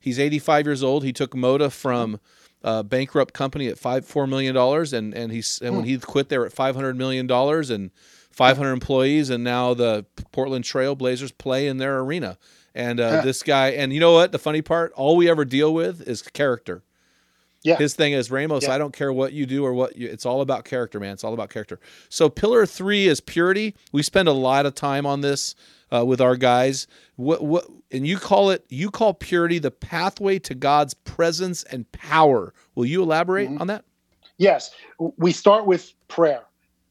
he's 85 years old. He took Moda from a bankrupt company at five, $4 million. And, and he's, and when he quit there at $500 million and and 500 employees. And now the Portland Trail Blazers play in their arena. And uh, Huh. this guy, and you know what? The funny part, all we ever deal with is character. Yeah. His thing is Ramos. Yeah. I don't care what you do or what you. It's all about character, man. It's all about character. So pillar three is purity. We spend a lot of time on this uh, with our guys. What what and you call it? You call purity the pathway to God's presence and power. Will you elaborate Mhm. on that? Yes, we start with prayer.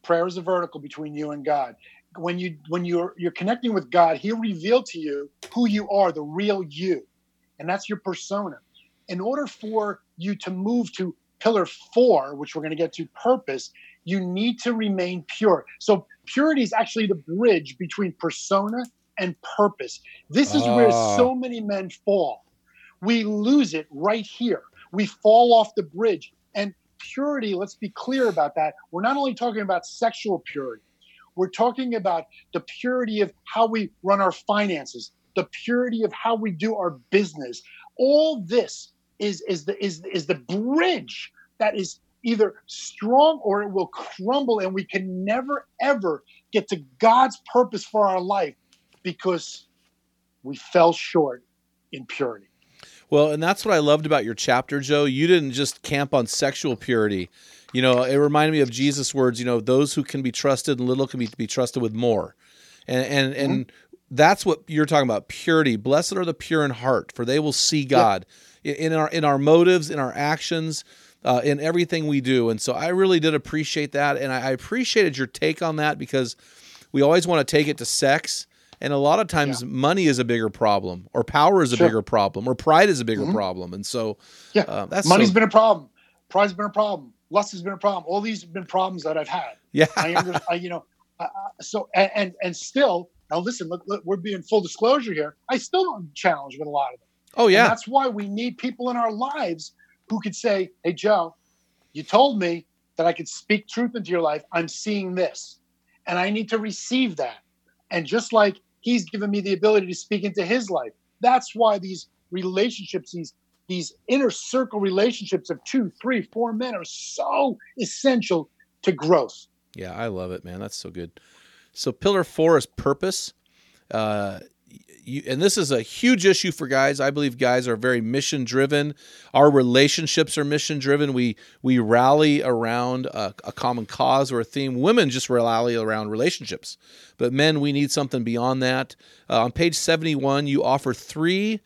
Prayer is a vertical between you and God. When you when you're you're connecting with God, He'll reveal to you who you are, the real you, and that's your persona. In order for you to move to pillar four, which we're going to get to purpose, you need to remain pure. So purity is actually the bridge between persona and purpose. This is where Ah. so many men fall. We lose it right here. We fall off the bridge. And purity, let's be clear about that. We're not only talking about sexual purity, we're talking about the purity of how we run our finances, the purity of how we do our business. All this is is the is is the bridge that is either strong or it will crumble and we can never ever get to God's purpose for our life because we fell short in purity. Well, and that's what I loved about your chapter, Joe. You didn't just camp on sexual purity. You know, it reminded me of Jesus' words. You know, those who can be trusted and little can be, be trusted with more, and and and mm-hmm. that's what you're talking about. Purity. Blessed are the pure in heart, for they will see God. In our in our motives, in our actions, uh, in everything we do. And so I really did appreciate that, and I, I appreciated your take on that because we always want to take it to sex. And a lot of times, money is a bigger problem, or power is a Sure. bigger problem, or pride is a bigger Mhm. problem. And so, Yeah. uh, that's Money's so- been a problem. Pride's been a problem. Lust has been a problem. All these have been problems that I've had. yeah, I under, I, you know, uh, so and, and and still now listen. Look, look, we're being full disclosure here. I still don't challenge with a lot of them. Oh And yeah, that's why we need people in our lives who could say, "Hey, Joe, you told me that I could speak truth into your life. I'm seeing this, and I need to receive that." And just like he's given me the ability to speak into his life, that's why these relationships, these these inner circle relationships of two, three, four men are so essential to growth. yeah, I love it, man. That's so good. So pillar four is purpose. Uh, you, and this is a huge issue for guys. I believe guys are very mission driven. Our relationships are mission driven. We we rally around a, a common cause or a theme. Women just rally around relationships, but men we need something beyond that. Uh, on page seventy one, you offer three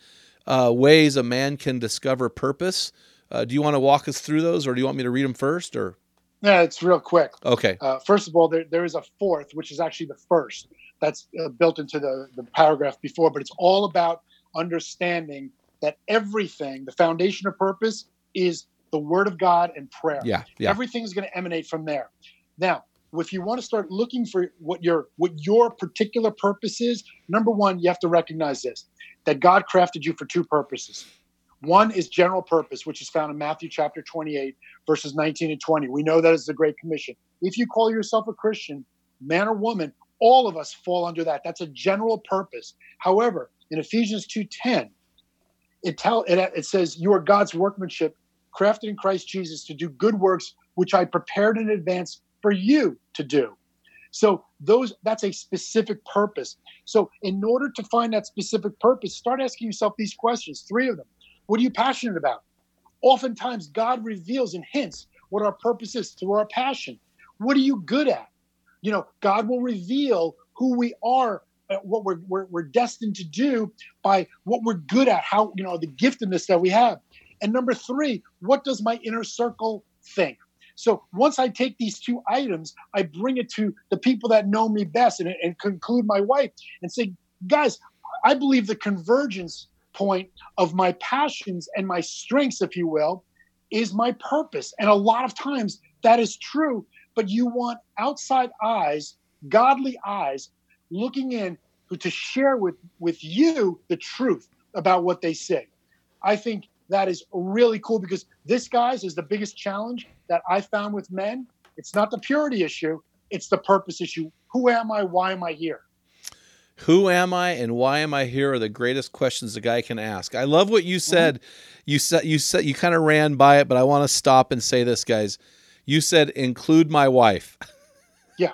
uh, ways a man can discover purpose. Uh, do you want to walk us through those, or do you want me to read them first? Or Yeah, it's real quick. okay, Uh, first of all, there, there is a fourth, which is actually the first that's uh, built into the, the paragraph before, but it's all about understanding that everything, the foundation of purpose, is the word of God and prayer. yeah, yeah, Everything's going to emanate from there. Now, if you want to start looking for what your what your particular purpose is, number one, you have to recognize this: that God crafted you for two purposes. One is general purpose, which is found in Matthew chapter 28, verses 19 and 20. We know that is the Great Commission. If you call yourself a Christian, man or woman, all of us fall under that. That's a general purpose. However, in Ephesians 2:10, it tell it, it says, "You are God's workmanship, crafted in Christ Jesus to do good works, which I prepared in advance for you to do." So those that's a specific purpose. So in order to find that specific purpose, start asking yourself these questions. Three of them. What are you passionate about? Oftentimes, God reveals and hints what our purpose is, through our passion. What are you good at? You know, God will reveal who we are, uh, what we're, we're, we're destined to do by what we're good at, how, you know, the giftedness that we have. And number three, what does my inner circle think? So once I take these two items, I bring it to the people that know me best and, and conclude my wife and say, guys, I believe the convergence point of my passions and my strengths, if you will, is my purpose. And a lot of times that is true, but you want outside eyes, godly eyes, looking in to share with, with you the truth about what they say. I think that is really cool because this, guys, is the biggest challenge that I found with men. It's not the purity issue, it's the purpose issue. Who am I? Why am I here? Who am I and why am I here are the greatest questions a guy can ask. I love what you said. Mm-hmm. You said you said you kind of ran by it, but I want to stop and say this, guys. You said include my wife. Yeah.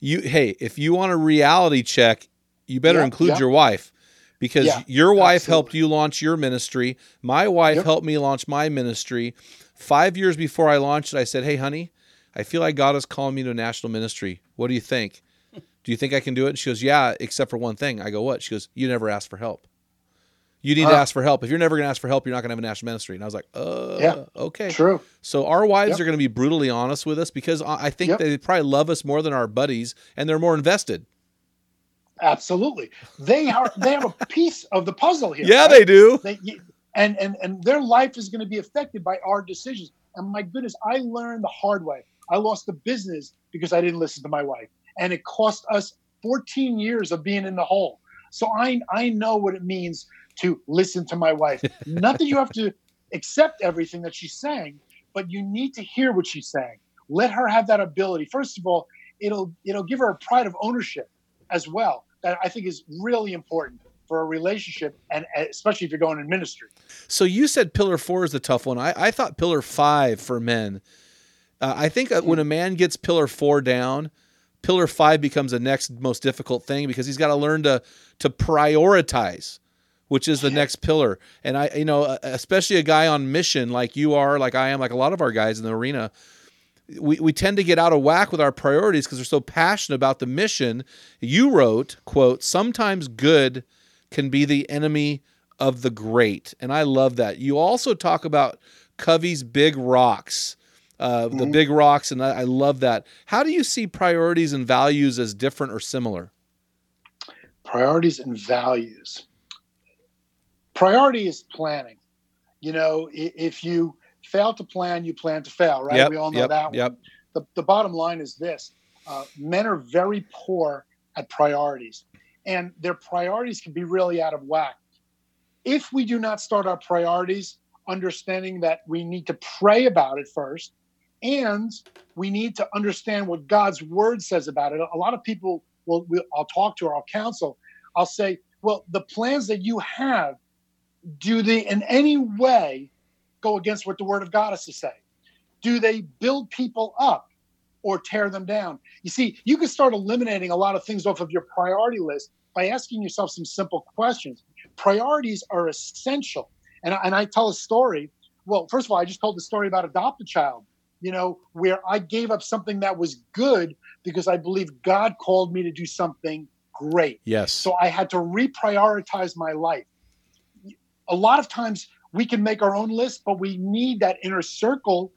you hey, if you want a reality check, you better yeah, include yeah. your wife because yeah, your wife absolutely. helped you launch your ministry. My wife yep. helped me launch my ministry. Five years before I launched it, I said, Hey, honey, I feel like God is calling me to a national ministry. What do you think? Do you think I can do it? And she goes, Yeah, except for one thing. I go, What? She goes, You never asked for help. You need uh, to ask for help. If you're never going to ask for help, you're not going to have a national ministry. And I was like, uh, yeah, okay. True. So our wives yep. are going to be brutally honest with us because I think yep. they probably love us more than our buddies and they're more invested. Absolutely. They are they have a piece of the puzzle here. Yeah, right? they do. They, and and and their life is going to be affected by our decisions. And my goodness, I learned the hard way. I lost the business because I didn't listen to my wife and it cost us 14 years of being in the hole. So I I know what it means to listen to my wife. Not that you have to accept everything that she's saying, but you need to hear what she's saying. Let her have that ability. First of all, it'll it'll give her a pride of ownership as well. That I think is really important for a relationship, and especially if you're going in ministry. So you said pillar four is the tough one. I, I thought pillar five for men. Uh, I think when a man gets pillar four down, pillar five becomes the next most difficult thing because he's got to learn to to prioritize which is the next pillar and i you know especially a guy on mission like you are like i am like a lot of our guys in the arena we, we tend to get out of whack with our priorities because we're so passionate about the mission you wrote quote sometimes good can be the enemy of the great and i love that you also talk about covey's big rocks uh, mm-hmm. the big rocks, and I, I love that. How do you see priorities and values as different or similar? Priorities and values. Priority is planning. You know, if you fail to plan, you plan to fail, right? Yep, we all know yep, that yep. The, the bottom line is this uh, men are very poor at priorities, and their priorities can be really out of whack. If we do not start our priorities understanding that we need to pray about it first, and we need to understand what God's word says about it. A lot of people will, will I'll talk to or I'll counsel. I'll say, well, the plans that you have, do they in any way go against what the word of God has to say? Do they build people up or tear them down? You see, you can start eliminating a lot of things off of your priority list by asking yourself some simple questions. Priorities are essential. And, and I tell a story. Well, first of all, I just told the story about adopt a child you know, where I gave up something that was good because I believe God called me to do something great. Yes. So I had to reprioritize my life. A lot of times we can make our own list, but we need that inner circle,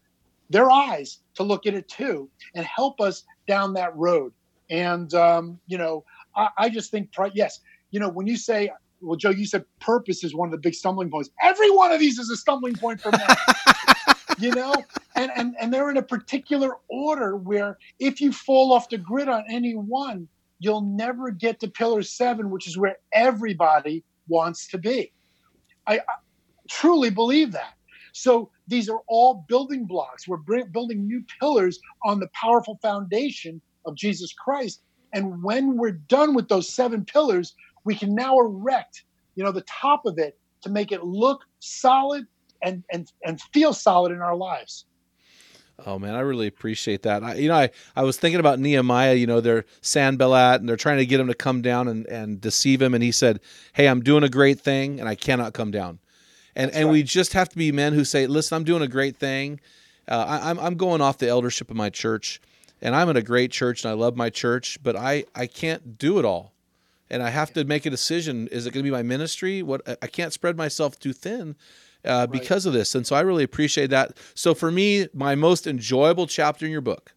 their eyes, to look at it too and help us down that road. And, um, you know, I, I just think, yes, you know, when you say, well, Joe, you said purpose is one of the big stumbling points. Every one of these is a stumbling point for me. you know and, and and they're in a particular order where if you fall off the grid on any one you'll never get to pillar seven which is where everybody wants to be i, I truly believe that. So these are all building blocks. We're building new pillars on the powerful foundation of jesus christ. And when we're done with those seven pillars we can now erect you know the top of it to make it look solid and and and feel solid in our lives. Oh man, I really appreciate that. I, you know, I, I was thinking about Nehemiah. You know, they're Sanballat and they're trying to get him to come down and, and deceive him. And he said, "Hey, I'm doing a great thing, and I cannot come down." And That's and right. we just have to be men who say, "Listen, I'm doing a great thing, uh, I, I'm I'm going off the eldership of my church, and I'm in a great church, and I love my church, but I I can't do it all, and I have to make a decision. Is it going to be my ministry? What I can't spread myself too thin. Uh, because of this, and so I really appreciate that. So for me, my most enjoyable chapter in your book,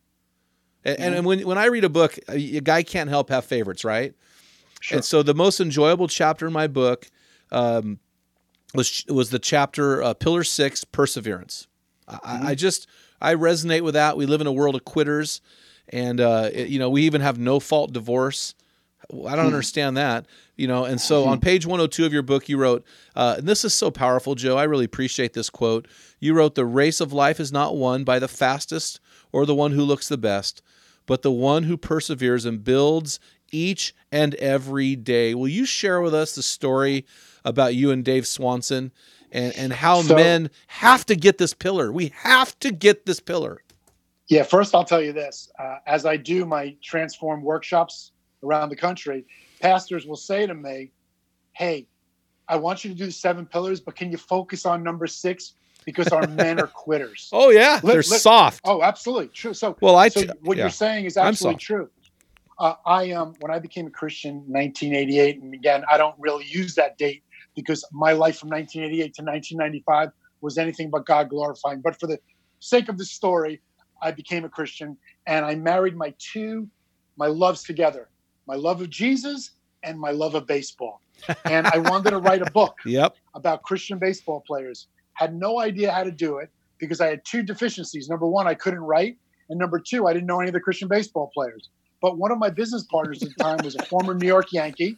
and, and when when I read a book, a guy can't help have favorites, right? Sure. And so the most enjoyable chapter in my book um, was was the chapter uh, Pillar Six, Perseverance. I, I just I resonate with that. We live in a world of quitters, and uh, it- you know we even have no fault divorce. I don't understand that, you know. And so on page 102 of your book, you wrote, uh, and this is so powerful, Joe. I really appreciate this quote. You wrote, "The race of life is not won by the fastest or the one who looks the best, but the one who perseveres and builds each and every day." Will you share with us the story about you and Dave Swanson and and how So- men have to get this pillar? We have to get this pillar. Yeah, first I'll tell you this. Uh, as I do my transform workshops around the country, pastors will say to me, Hey, I want you to do the seven pillars, but can you focus on number six? Because our men are quitters. Oh yeah, Let- they're let- soft. Oh, absolutely true. So, Well, I so what yeah. you're saying is absolutely true. Uh, I um, when I became a Christian in 1988, and again, I don't really use that date because my life from 1988 to 1995 was anything but God glorifying. But for the sake of the story, I became a Christian and I married my two my loves together, my love of Jesus and my love of baseball. And I wanted to write a book Yep. about Christian baseball players. Had no idea how to do it because I had two deficiencies. Number one, I couldn't write, and number two, I didn't know any of the Christian baseball players. But one of my business partners at the time was a former New York Yankee,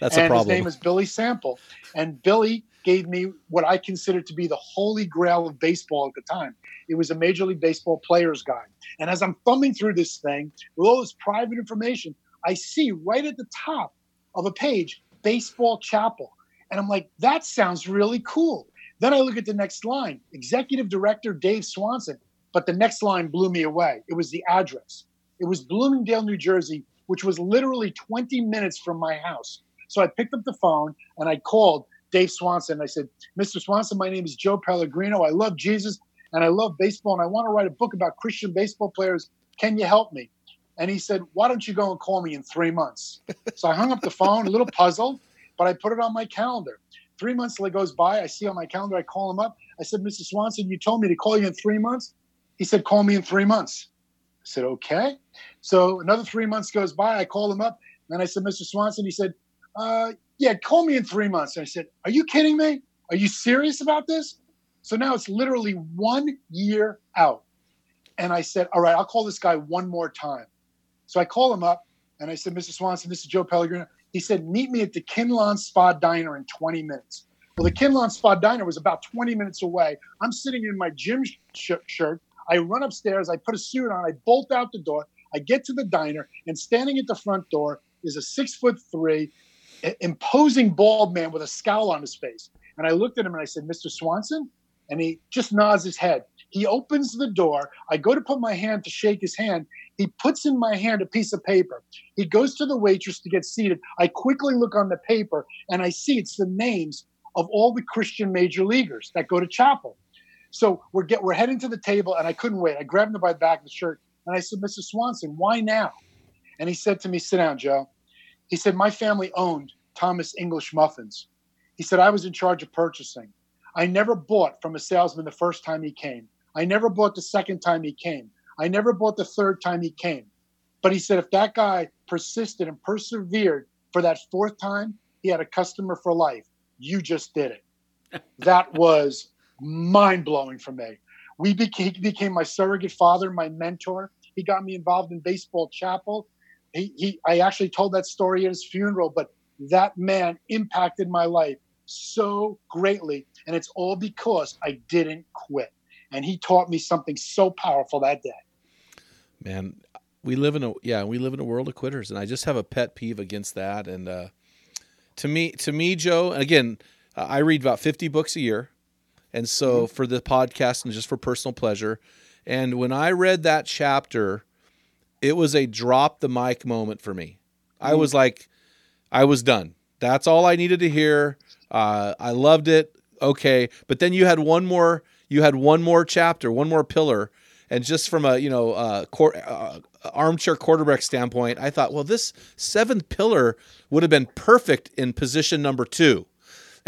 That's a and his name is Billy Sample. And Billy gave me what I considered to be the holy grail of baseball at the time. It was a Major League Baseball players guide. And as I'm thumbing through this thing with all this private information, I see right at the top of a page, Baseball Chapel. And I'm like, that sounds really cool. Then I look at the next line, Executive Director Dave Swanson. But the next line blew me away. It was the address. It was Bloomingdale, New Jersey, which was literally 20 minutes from my house. So I picked up the phone and I called Dave Swanson. I said, Mr. Swanson, my name is Joe Pellegrino. I love Jesus and I love baseball and I want to write a book about Christian baseball players. Can you help me? And he said, Why don't you go and call me in three months? So I hung up the phone, a little puzzled, but I put it on my calendar. Three months later goes by. I see on my calendar, I call him up. I said, Mr. Swanson, you told me to call you in three months. He said, Call me in three months. I said, Okay. So another three months goes by. I called him up and I said, Mr. Swanson, he said, uh, Yeah, call me in three months. And I said, Are you kidding me? Are you serious about this? So now it's literally one year out. And I said, All right, I'll call this guy one more time. So I call him up and I said, Mr. Swanson, this is Joe Pellegrino. He said, Meet me at the Kinnelon Spa Diner in 20 minutes. Well, the Kinnelon Spa Diner was about 20 minutes away. I'm sitting in my gym sh- shirt. I run upstairs. I put a suit on. I bolt out the door. I get to the diner, and standing at the front door is a six foot three, imposing bald man with a scowl on his face. And I looked at him and I said, Mr. Swanson? And he just nods his head. He opens the door. I go to put my hand to shake his hand. He puts in my hand a piece of paper. He goes to the waitress to get seated. I quickly look on the paper and I see it's the names of all the Christian major leaguers that go to chapel. So we're get we're heading to the table, and I couldn't wait. I grabbed him by the back of the shirt and I said, "Mr. Swanson, why now?" And he said to me, "Sit down, Joe." He said, "My family owned Thomas English Muffins." He said, "I was in charge of purchasing. I never bought from a salesman the first time he came. I never bought the second time he came. I never bought the third time he came. But he said, if that guy persisted and persevered for that fourth time, he had a customer for life. You just did it. that was mind blowing for me. We became, he became my surrogate father, my mentor. He got me involved in baseball chapel. He, he, I actually told that story at his funeral, but that man impacted my life so greatly. And it's all because I didn't quit. And he taught me something so powerful that day. man we live in a yeah we live in a world of quitters and i just have a pet peeve against that and uh to me to me joe again uh, i read about 50 books a year and so for the podcast and just for personal pleasure and when i read that chapter it was a drop the mic moment for me. I was like i was done. That's all i needed to hear. Uh, i loved it. Okay. But then you had one more you had one more chapter, one more pillar, and just from a you know uh, uh, armchair quarterback standpoint, I thought, well, this seventh pillar would have been perfect in position number two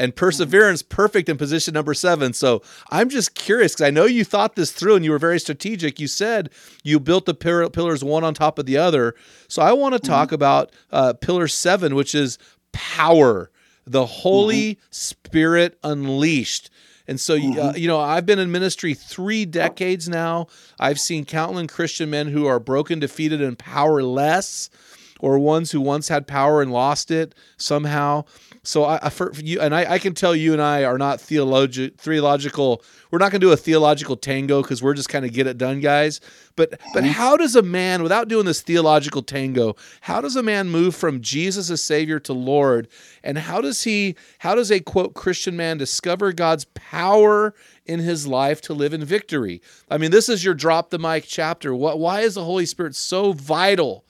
and perseverance perfect in position number seven. So I'm just curious because I know you thought this through and you were very strategic. You said you built the pillars one on top of the other. So I want to talk mm-hmm. about uh, pillar seven, which is power, the Holy mm-hmm. Spirit unleashed. And so, uh, mm-hmm. uh, you know, I've been in ministry three decades now. I've seen countless Christian men who are broken, defeated, and powerless, or ones who once had power and lost it somehow. So I, I for you and I, I can tell you and I are not theologi- theological. We're not going to do a theological tango because we're just kind of get it done guys. But but how does a man, without doing this theological tango, how does a man move from Jesus as Savior to Lord? And how does he? How does a quote Christian man discover God's power in his life to live in victory? I mean, this is your drop the mic chapter. What? Why is the Holy Spirit so vital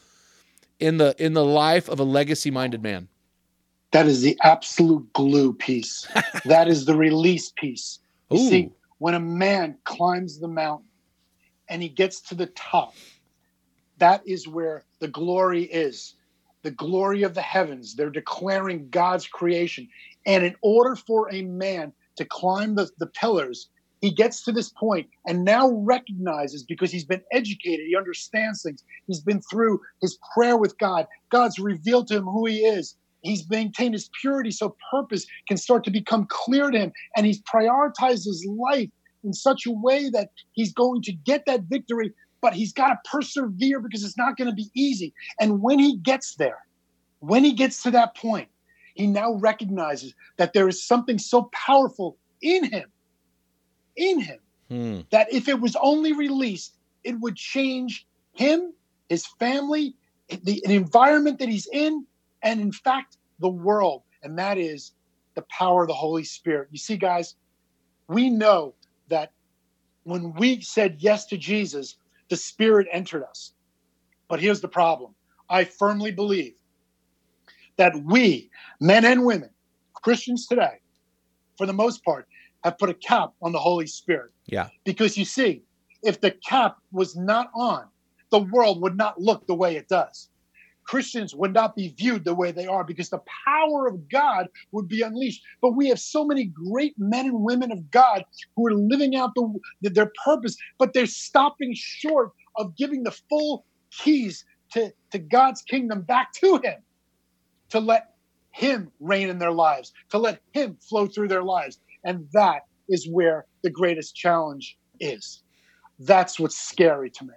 in the in the life of a legacy minded man? That is the absolute glue piece. that is the release piece. You Ooh. see, when a man climbs the mountain and he gets to the top, that is where the glory is. The glory of the heavens. They're declaring God's creation. And in order for a man to climb the, the pillars, he gets to this point and now recognizes because he's been educated, he understands things, he's been through his prayer with God, God's revealed to him who he is he's maintained his purity so purpose can start to become clear to him and he's prioritized his life in such a way that he's going to get that victory but he's got to persevere because it's not going to be easy and when he gets there when he gets to that point he now recognizes that there is something so powerful in him in him hmm. that if it was only released it would change him his family the, the environment that he's in and in fact, the world. And that is the power of the Holy Spirit. You see, guys, we know that when we said yes to Jesus, the Spirit entered us. But here's the problem I firmly believe that we, men and women, Christians today, for the most part, have put a cap on the Holy Spirit. Yeah. Because you see, if the cap was not on, the world would not look the way it does. Christians would not be viewed the way they are because the power of God would be unleashed. But we have so many great men and women of God who are living out the, their purpose, but they're stopping short of giving the full keys to, to God's kingdom back to Him, to let Him reign in their lives, to let Him flow through their lives. And that is where the greatest challenge is. That's what's scary to me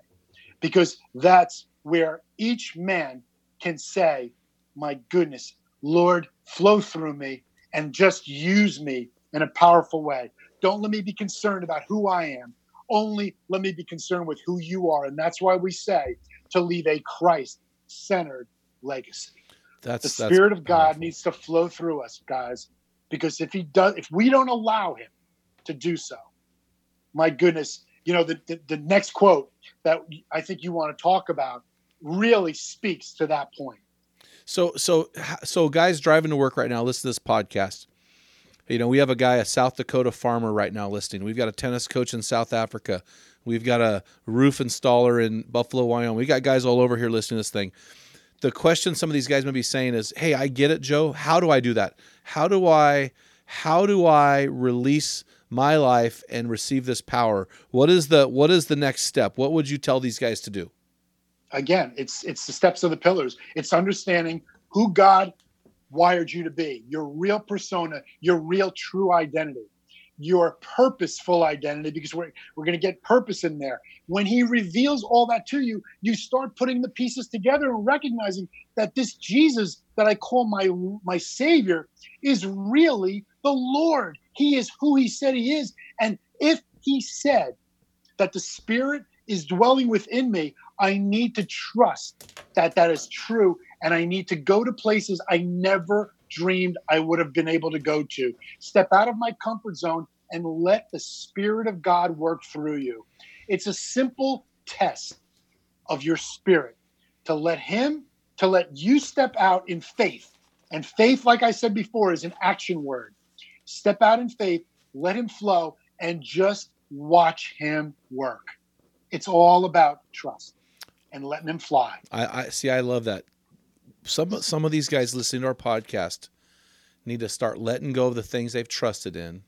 because that's where each man can say, My goodness, Lord, flow through me and just use me in a powerful way. Don't let me be concerned about who I am. Only let me be concerned with who you are. And that's why we say to leave a Christ centered legacy. That's the Spirit that's of God powerful. needs to flow through us, guys. Because if he does, if we don't allow him to do so, my goodness, you know, the, the, the next quote that I think you want to talk about really speaks to that point. So so so guys driving to work right now, listen to this podcast. You know, we have a guy, a South Dakota farmer right now listening. We've got a tennis coach in South Africa. We've got a roof installer in Buffalo, Wyoming. We got guys all over here listening to this thing. The question some of these guys may be saying is, "Hey, I get it, Joe. How do I do that? How do I how do I release my life and receive this power? What is the what is the next step? What would you tell these guys to do?" Again, it's it's the steps of the pillars. It's understanding who God wired you to be, your real persona, your real true identity, your purposeful identity, because we're, we're going to get purpose in there. When He reveals all that to you, you start putting the pieces together and recognizing that this Jesus that I call my, my Savior is really the Lord. He is who He said He is. And if He said that the Spirit is dwelling within me, I need to trust that that is true. And I need to go to places I never dreamed I would have been able to go to. Step out of my comfort zone and let the Spirit of God work through you. It's a simple test of your spirit to let Him, to let you step out in faith. And faith, like I said before, is an action word. Step out in faith, let Him flow, and just watch him work. It's all about trust and letting him fly. I, I see. I love that. Some some of these guys listening to our podcast need to start letting go of the things they've trusted in,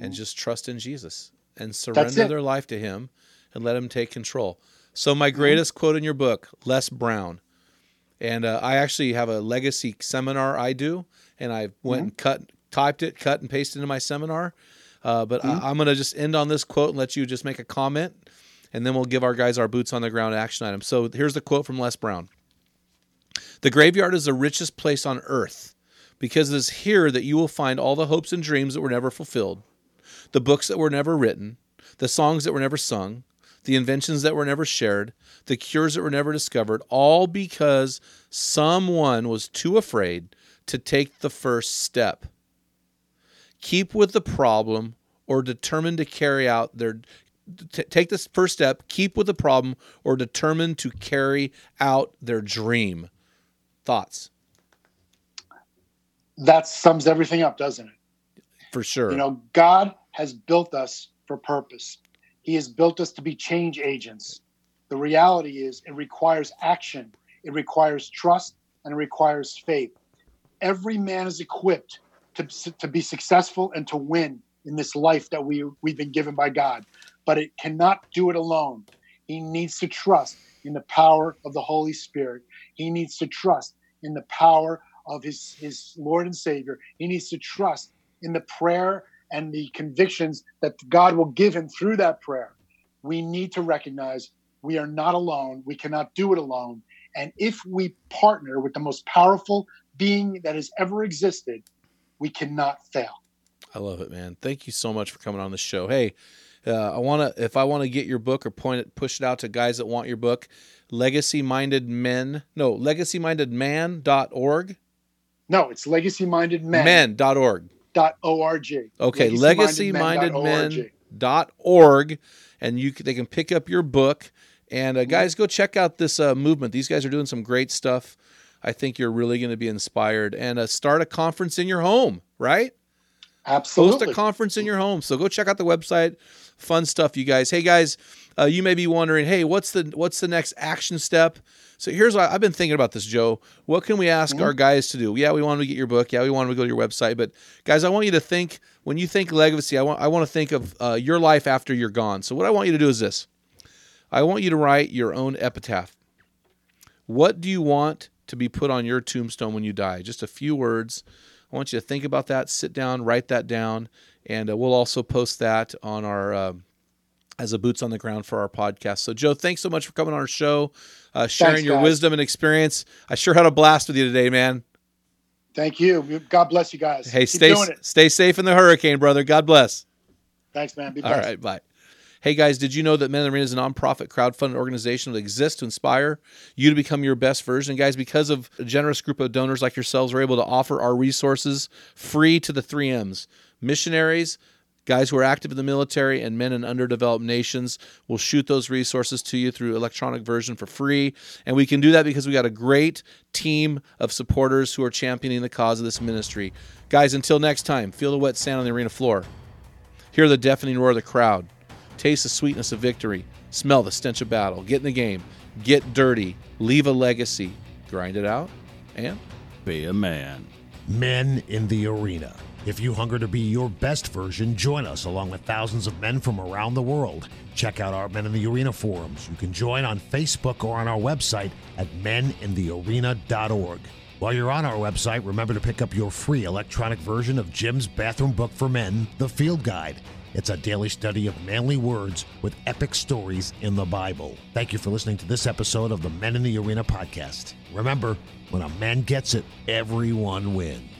and just trust in Jesus and surrender their life to Him, and let Him take control. So my greatest quote in your book, Les Brown, and uh, I actually have a legacy seminar I do, and I went and cut, typed it, cut and pasted into my seminar. Uh, but I, I'm going to just end on this quote and let you just make a comment, and then we'll give our guys our boots on the ground action items. So here's the quote from Les Brown The graveyard is the richest place on earth because it is here that you will find all the hopes and dreams that were never fulfilled, the books that were never written, the songs that were never sung, the inventions that were never shared, the cures that were never discovered, all because someone was too afraid to take the first step. Keep with the problem or determined to carry out their t- take this first step, keep with the problem or determined to carry out their dream. Thoughts? That sums everything up, doesn't it? For sure. You know, God has built us for purpose. He has built us to be change agents. The reality is, it requires action, it requires trust, and it requires faith. Every man is equipped to, to be successful and to win in this life that we, we've been given by God, but it cannot do it alone. He needs to trust in the power of the Holy Spirit. He needs to trust in the power of his, his Lord and Savior. He needs to trust in the prayer and the convictions that God will give him through that prayer. We need to recognize we are not alone. We cannot do it alone. And if we partner with the most powerful being that has ever existed, we cannot fail. I love it, man. Thank you so much for coming on the show. Hey, uh, I want to if I want to get your book or point it push it out to guys that want your book, legacy minded men, no, legacymindedman.org, No, it's legacy minded men. men.org. Dot org. Okay, Legacymindedmen.org. legacymindedmen.org and you they can pick up your book and uh, guys go check out this uh, movement. These guys are doing some great stuff. I think you're really going to be inspired and uh, start a conference in your home, right? Absolutely. host a conference in your home. So go check out the website. Fun stuff, you guys. Hey guys, uh, you may be wondering, hey, what's the what's the next action step? So here's what I've been thinking about this, Joe. What can we ask our guys to do? Yeah, we want to get your book. Yeah, we want to go to your website. But guys, I want you to think when you think legacy. I want I want to think of uh, your life after you're gone. So what I want you to do is this. I want you to write your own epitaph. What do you want to be put on your tombstone when you die? Just a few words. I want you to think about that, sit down, write that down, and uh, we'll also post that on our uh, as a boots on the ground for our podcast. So, Joe, thanks so much for coming on our show, uh, sharing Thanks, your guys. wisdom and experience. I sure had a blast with you today, man. Thank you. God bless you guys. Hey, Keep stay stay safe in the hurricane, brother. God bless. Thanks, man. Be All blessed. right, bye. Hey guys, did you know that Men in the Arena is a nonprofit crowdfunded organization that exists to inspire you to become your best version? Guys, because of a generous group of donors like yourselves, we're able to offer our resources free to the three M's missionaries, guys who are active in the military, and men in underdeveloped nations. We'll shoot those resources to you through electronic version for free. And we can do that because we got a great team of supporters who are championing the cause of this ministry. Guys, until next time, feel the wet sand on the arena floor. Hear the deafening roar of the crowd. Taste the sweetness of victory. Smell the stench of battle. Get in the game. Get dirty. Leave a legacy. Grind it out. And Be a man. Men in the Arena. If you hunger to be your best version, join us along with thousands of men from around the world. Check out our Men in the Arena forums. You can join on Facebook or on our website at meninthearena.org. While you're on our website, remember to pick up your free electronic version of Jim's bathroom book for men, The Field Guide. It's a daily study of manly words with epic stories in the Bible. Thank you for listening to this episode of the Men in the Arena podcast. Remember, when a man gets it, everyone wins.